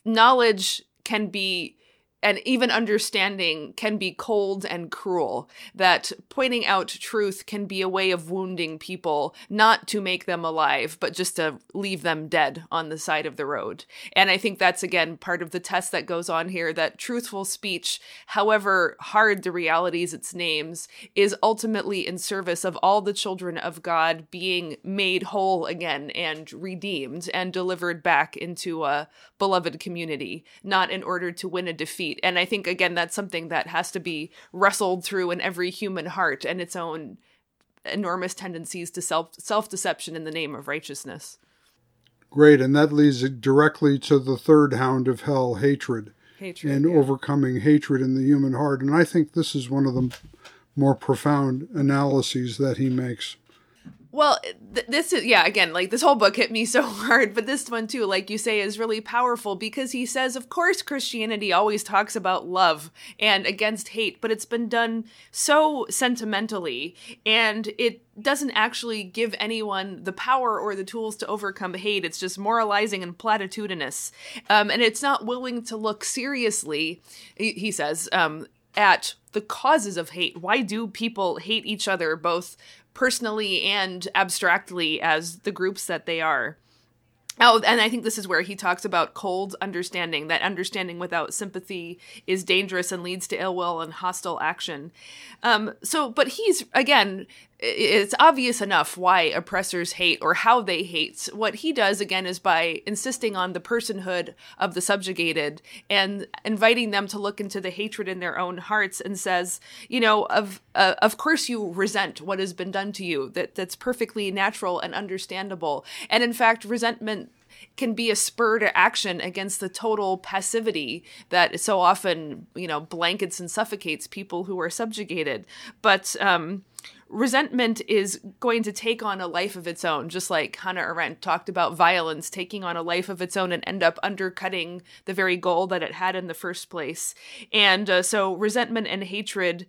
knowledge can be and even understanding can be cold and cruel. That pointing out truth can be a way of wounding people, not to make them alive, but just to leave them dead on the side of the road. And I think that's, again, part of the test that goes on here that truthful speech, however hard the realities its names, is ultimately in service of all the children of God being made whole again and redeemed and delivered back into a beloved community, not in order to win a defeat and I think, again, that's something that has to be wrestled through in every human heart and its own enormous tendencies to self self deception in the name of righteousness. Great, and that leads directly to the third hound of hell, hatred, hatred and yeah. overcoming hatred in the human heart. And I think this is one of the more profound analyses that he makes. Well, th- this is yeah. Again, like this whole book hit me so (laughs) hard, but this one too, like you say, is really powerful because he says, of course, Christianity always talks about love and against hate, but it's been done so sentimentally, and it doesn't actually give anyone the power or the tools to overcome hate. It's just moralizing and platitudinous, um, and it's not willing to look seriously. He, he says. Um, at the causes of hate. Why do people hate each other, both personally and abstractly as the groups that they are. Oh, and I think this is where he talks about cold understanding, that understanding without sympathy is dangerous and leads to ill will and hostile action. Um, so, but he's, again, it's obvious enough why oppressors hate or how they hate. What he does again is by insisting on the personhood of the subjugated and inviting them to look into the hatred in their own hearts and says, you know, of uh, of course you resent what has been done to you. That that's perfectly natural and understandable. And in fact, resentment can be a spur to action against the total passivity that so often, you know, blankets and suffocates people who are subjugated. But um resentment is going to take on a life of its own, just like Hannah Arendt talked about violence taking on a life of its own and end up undercutting the very goal that it had in the first place. And uh, so resentment and hatred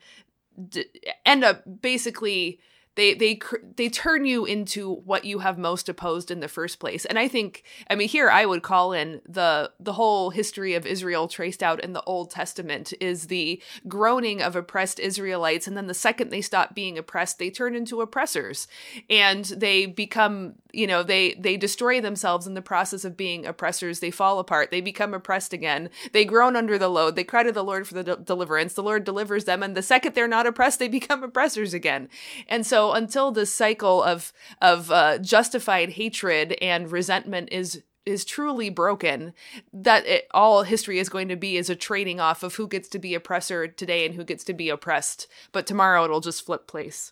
d- end up basically they they they turn you into what you have most opposed in the first place. And i think i mean here i would call in the the whole history of israel traced out in the old testament is the groaning of oppressed israelites. And then the second they stop being oppressed they turn into oppressors. And they become you know they they destroy themselves in the process of being oppressors. They fall apart. They become oppressed again. They groan under the load. They cry to the lord for the de- deliverance. The lord delivers them. And the second they're not oppressed they become oppressors again. And so until this cycle of of uh, justified hatred and resentment is is truly broken, that it, all history is going to be is a trading off of who gets to be oppressor today and who gets to be oppressed. But tomorrow it'll just flip place.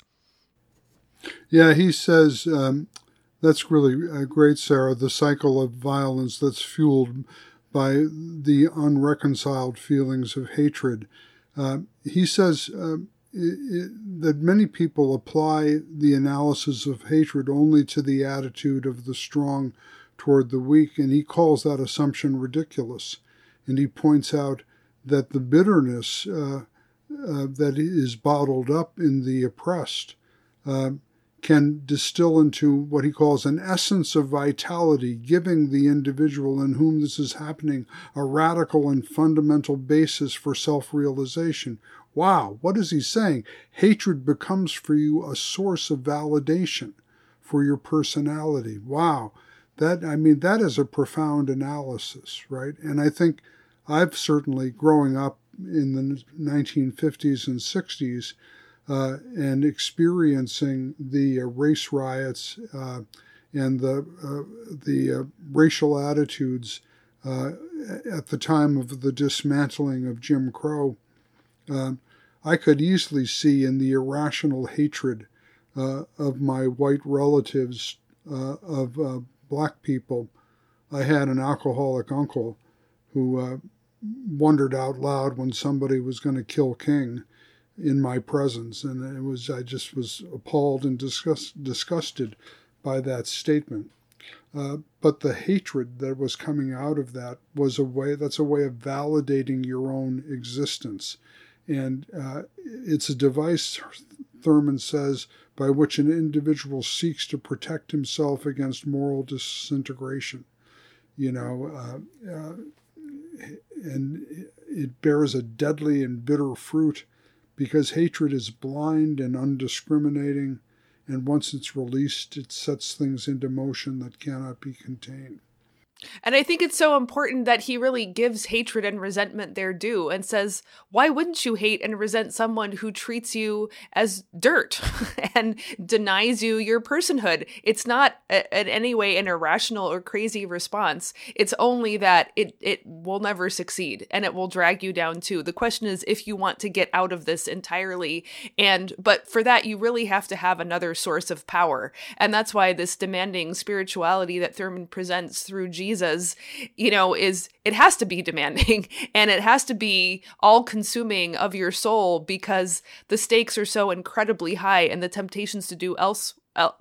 Yeah, he says um, that's really uh, great, Sarah. The cycle of violence that's fueled by the unreconciled feelings of hatred. Uh, he says it, that many people apply the analysis of hatred only to the attitude of the strong toward the weak, and he calls that assumption ridiculous. And he points out that the bitterness uh, uh, that is bottled up in the oppressed uh, can distill into what he calls an essence of vitality, giving the individual in whom this is happening a radical and fundamental basis for self realization, Wow, what is he saying? Hatred becomes for you a source of validation for your personality. Wow. That I mean that is a profound analysis, right? And I think I've certainly growing up in the 1950s and 60s uh, and experiencing the uh, race riots uh, and the uh, the uh, racial attitudes uh, at the time of the dismantling of Jim Crow. I could easily see in the irrational hatred uh, of my white relatives uh, of uh, black people. I had an alcoholic uncle who uh, wondered out loud when somebody was going to kill King in my presence, and it was I just was appalled and disgust, disgusted by that statement. Uh, but the hatred that was coming out of that was a way that's a way of validating your own existence and uh, it's a device, Thurman says, by which an individual seeks to protect himself against moral disintegration. You know, uh, uh, and it bears a deadly and bitter fruit because hatred is blind and undiscriminating, and once it's released, it sets things into motion that cannot be contained. And I think it's so important that he really gives hatred and resentment their due and says, why wouldn't you hate and resent someone who treats you as dirt (laughs) and denies you your personhood? It's not a, in any way an irrational or crazy response. It's only that it, it will never succeed and it will drag you down too. The question is if you want to get out of this entirely. And, but for that, you really have to have another source of power. And that's why this demanding spirituality that Thurman presents through Jesus Jesus, you know, is it has to be demanding (laughs) and it has to be all consuming of your soul because the stakes are so incredibly high and the temptations to do else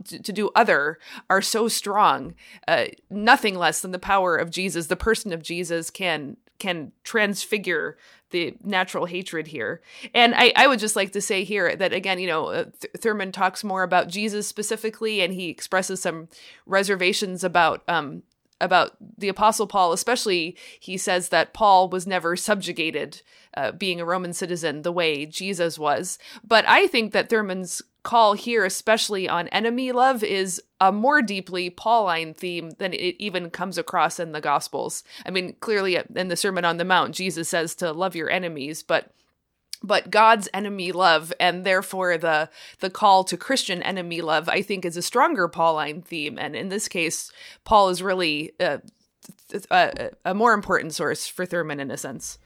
to do other are so strong. Uh, nothing less than the power of jesus the person of jesus can can transfigure the natural hatred here. And I, I would just like to say here that again you know uh, Th- thurman talks more about jesus specifically and he expresses some reservations about um, about the apostle paul especially he says that paul was never subjugated uh, being a roman citizen the way jesus was. But i think that thurman's call here especially on enemy love is a more deeply pauline theme than it even comes across in the gospels. I mean clearly in the sermon on the mount jesus says to love your enemies but but God's enemy love and therefore the the call to Christian enemy love I think is a stronger Pauline theme and in this case Paul is really uh, a, a more important source for Thurman in a sense.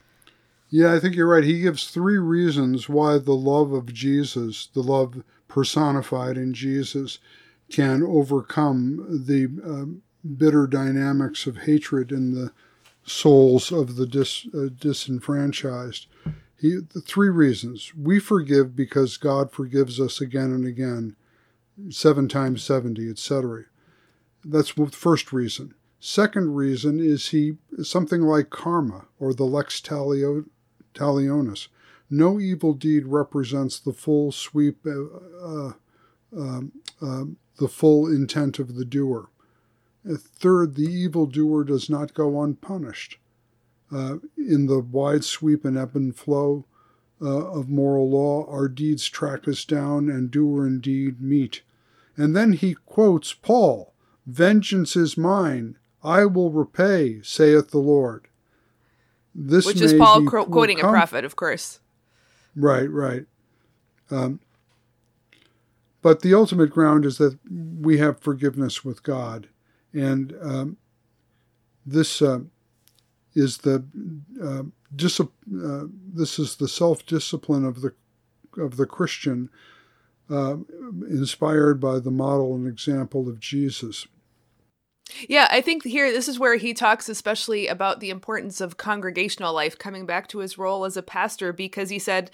Yeah, I think you're right. He gives three reasons why the love of Jesus, the love personified in Jesus, can overcome the uh, bitter dynamics of hatred in the souls of the dis, uh, disenfranchised. He, three reasons. We forgive because God forgives us again and again, seven times 70, etc. That's the first reason. Second reason is he something like karma or the lex talio, talionis. No evil deed represents the full sweep, uh, uh, uh, the full intent of the doer. Third, the evil doer does not go unpunished in the wide sweep and ebb and flow uh, of moral law, our deeds track us down and doer and deed meet. And then he quotes Paul Vengeance is mine, I will repay, saith the Lord. This Which is Paul be, quoting come, a prophet, of course. Right, right. Um, but the ultimate ground is that we have forgiveness with God. And um, this. Uh, is the uh, uh, this is the self discipline of the of the Christian, uh, inspired by the model and example of Jesus. Yeah, I think here this is where he talks especially about the importance of congregational life, coming back to his role as a pastor, because he said,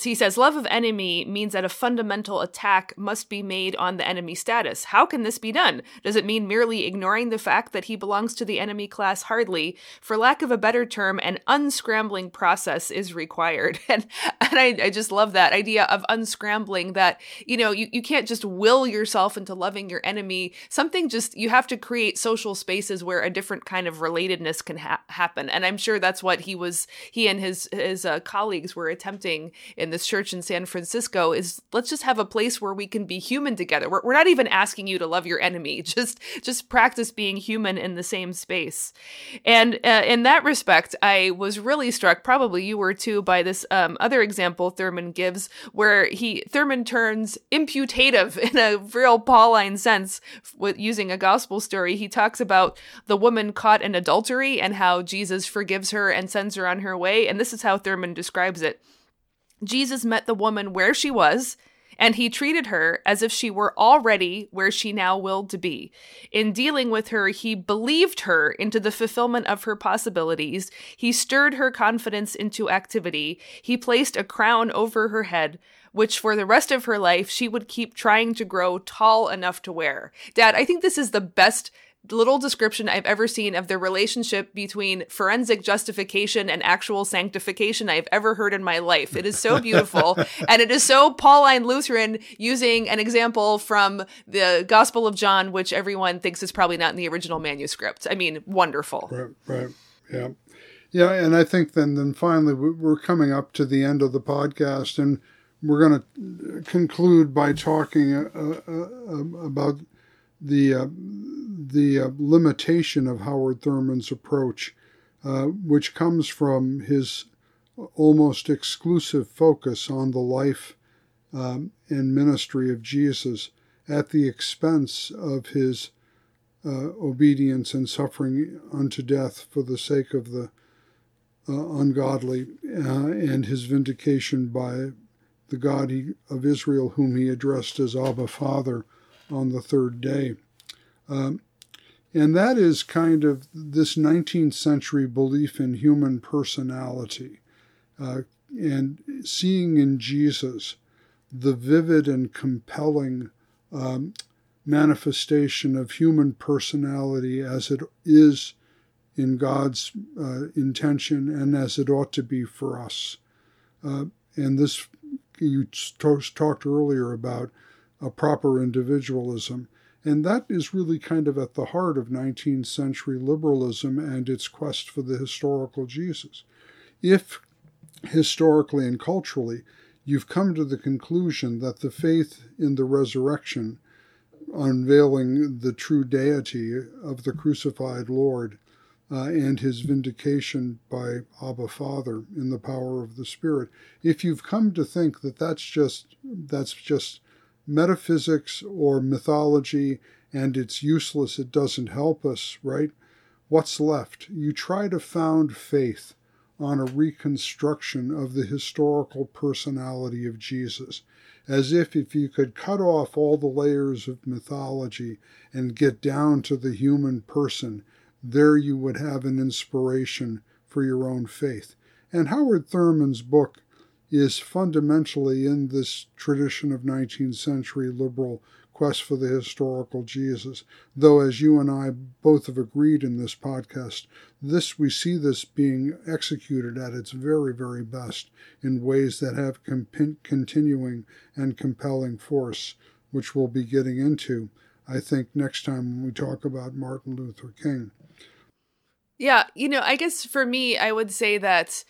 he says love of enemy means that a fundamental attack must be made on the enemy status. How can this be done? Does it mean merely ignoring the fact that he belongs to the enemy class? Hardly. For lack of a better term, an unscrambling process is required. (laughs) And and I, I just love that idea of unscrambling that, you know, you, you can't just will yourself into loving your enemy. Something just you have to create social spaces where a different kind of relatedness can ha- happen. And I'm sure that's what he was he and his his uh, colleagues were attempting in this church in San Francisco is let's just have a place where we can be human together. We're, we're not even asking you to love your enemy. (laughs) Just just practice being human in the same space. And uh, in that respect, I was really struck, probably you were too, by this um, other example Thurman gives, where he Thurman turns imputative in a real Pauline sense with using a gospel story. He talks about the woman caught in adultery and how Jesus forgives her and sends her on her way. And this is how Thurman describes it. Jesus met the woman where she was, and he treated her as if she were already where she now willed to be. In dealing with her, he believed her into the fulfillment of her possibilities. He stirred her confidence into activity. He placed a crown over her head, which for the rest of her life she would keep trying to grow tall enough to wear. Dad, I think this is the best little description I've ever seen of the relationship between forensic justification and actual sanctification I've ever heard in my life. It is so beautiful. (laughs) and it is so Pauline Lutheran using an example from the Gospel of John, which everyone thinks is probably not in the original manuscript. I mean, wonderful. Right, right. Yeah. Yeah, and I think then then finally we're coming up to the end of the podcast, and we're going to conclude by talking uh, uh, about the uh, the uh, limitation of Howard Thurman's approach, uh, which comes from his almost exclusive focus on the life um, and ministry of Jesus at the expense of his uh, obedience and suffering unto death for the sake of the uh, ungodly, and his vindication by the God he, of Israel, whom he addressed as Abba Father on the third day. Um, and that is kind of this 19th century belief in human personality uh, and seeing in Jesus the vivid and compelling um, manifestation of human personality as it is in God's uh, intention and as it ought to be for us. Uh, and this, you talked earlier about a proper individualism. And that is really kind of at the heart of 19th century liberalism and its quest for the historical Jesus. If historically and culturally you've come to the conclusion that the faith in the resurrection, unveiling the true deity of the crucified Lord, uh, and his vindication by Abba Father in the power of the Spirit. If you've come to think that that's just that's just metaphysics or mythology and it's useless, it doesn't help us, right? What's left? You try to found faith on a reconstruction of the historical personality of Jesus, as if if you could cut off all the layers of mythology and get down to the human person, there you would have an inspiration for your own faith. And Howard Thurman's book is fundamentally in this tradition of 19th century liberal quest for the historical Jesus. Though, as you and I both have agreed in this podcast, this we see this being executed at its very, very best in ways that have continuing and compelling force, which we'll be getting into, I think, next time when we talk about Martin Luther King. Yeah, you know, I guess for me, I would say that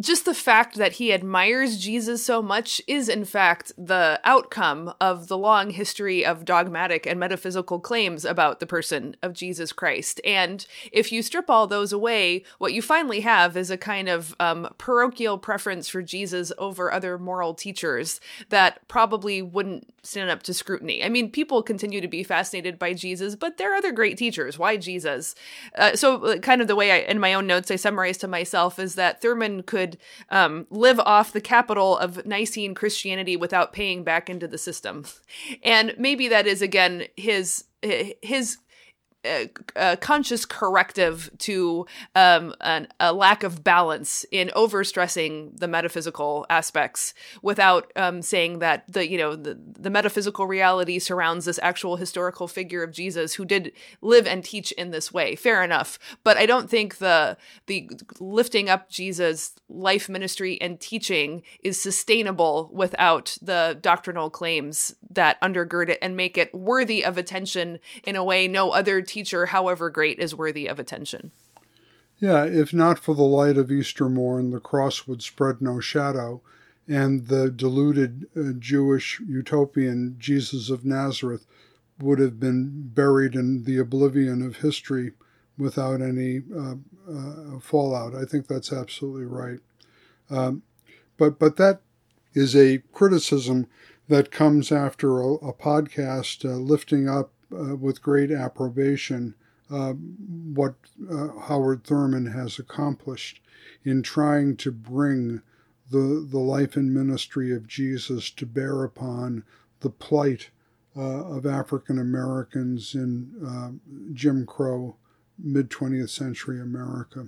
just the fact that he admires Jesus so much is, in fact, the outcome of the long history of dogmatic and metaphysical claims about the person of Jesus Christ. And if you strip all those away, what you finally have is a kind of um, parochial preference for Jesus over other moral teachers that probably wouldn't stand up to scrutiny. I mean, people continue to be fascinated by Jesus, but there are other great teachers. Why Jesus? Uh, so, uh, kind of the way I, in my own notes, I summarize to myself is that Thurman could could um, live off the capital of Nicene Christianity without paying back into the system. And maybe that is again his his a, conscious corrective to um, an, a lack of balance in overstressing the metaphysical aspects without um, saying that the you know the, the metaphysical reality surrounds this actual historical figure of Jesus who did live and teach in this way. Fair enough, but I don't think the the lifting up Jesus' life, ministry, and teaching is sustainable without the doctrinal claims that undergird it and make it worthy of attention in a way no other teacher, however great, is worthy of attention. Yeah, if not for the light of Easter morn, the cross would spread no shadow, and the deluded uh, Jewish utopian Jesus of Nazareth would have been buried in the oblivion of history without any uh, uh, fallout. I think that's absolutely right. Um, but but that is a criticism that comes after a, a podcast uh, lifting up uh, with great approbation uh, what Howard Thurman has accomplished in trying to bring the, the life and ministry of Jesus to bear upon the plight uh, of African Americans in uh, Jim Crow mid 20th century America.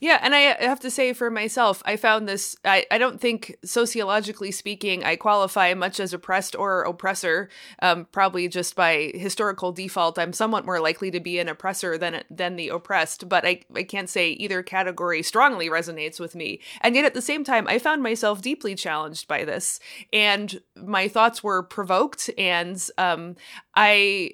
Yeah, and I have to say for myself, I found this. I, I don't think sociologically speaking, I qualify much as oppressed or oppressor. Um, probably just by historical default, I'm somewhat more likely to be an oppressor than than the oppressed. But I I can't say either category strongly resonates with me. And yet at the same time, I found myself deeply challenged by this, and my thoughts were provoked, and um, I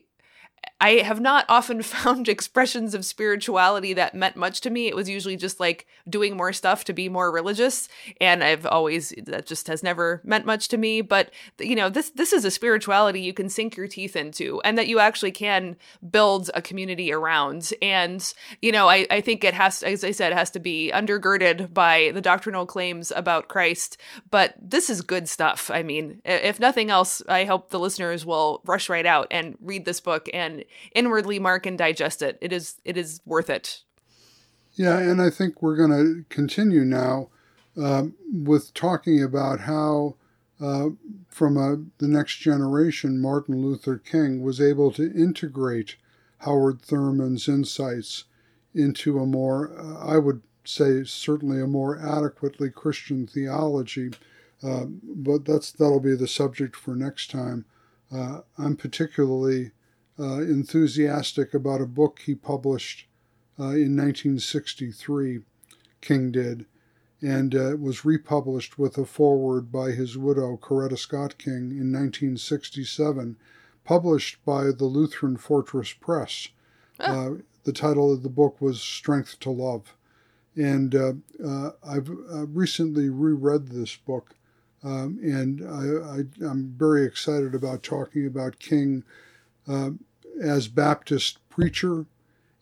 I have not often (laughs) found expressions of spirituality that meant much to me. It was usually just like doing more stuff to be more religious, and I've always that just has never meant much to me. But you know, this this is a spirituality you can sink your teeth into, and that you actually can build a community around. And you know, I I think it has, as I said, has to be undergirded by the doctrinal claims about Christ. But this is good stuff. I mean, if nothing else, I hope the listeners will rush right out and read this book and inwardly mark and digest it. It is it is worth it. Yeah, and I think we're going to continue now um, with talking about how, uh, from a, the next generation, Martin Luther King was able to integrate Howard Thurman's insights into a more, uh, I would say, certainly a more adequately Christian theology. Uh, but that's that'll be the subject for next time. Uh, I'm particularly uh, enthusiastic about a book he published uh, in 1963, King did, and uh, it was republished with a foreword by his widow, Coretta Scott King, in 1967, published by the Lutheran Fortress Press. Oh. the title of the book was Strength to Love. And I've recently reread this book um, and I, am very excited about talking about King uh, as Baptist preacher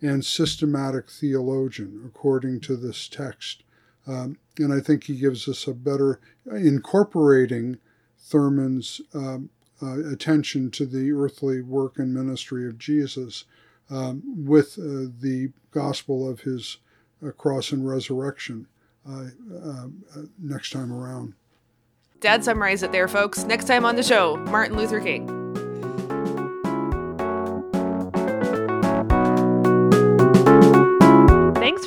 and systematic theologian, according to this text. Um, and I think he gives us a better incorporating Thurman's um, uh, attention to the earthly work and ministry of Jesus um, with uh, the gospel of his uh, cross and resurrection uh, um, uh, next time around. Dad summarized it there, folks. Next time on the show, Martin Luther King.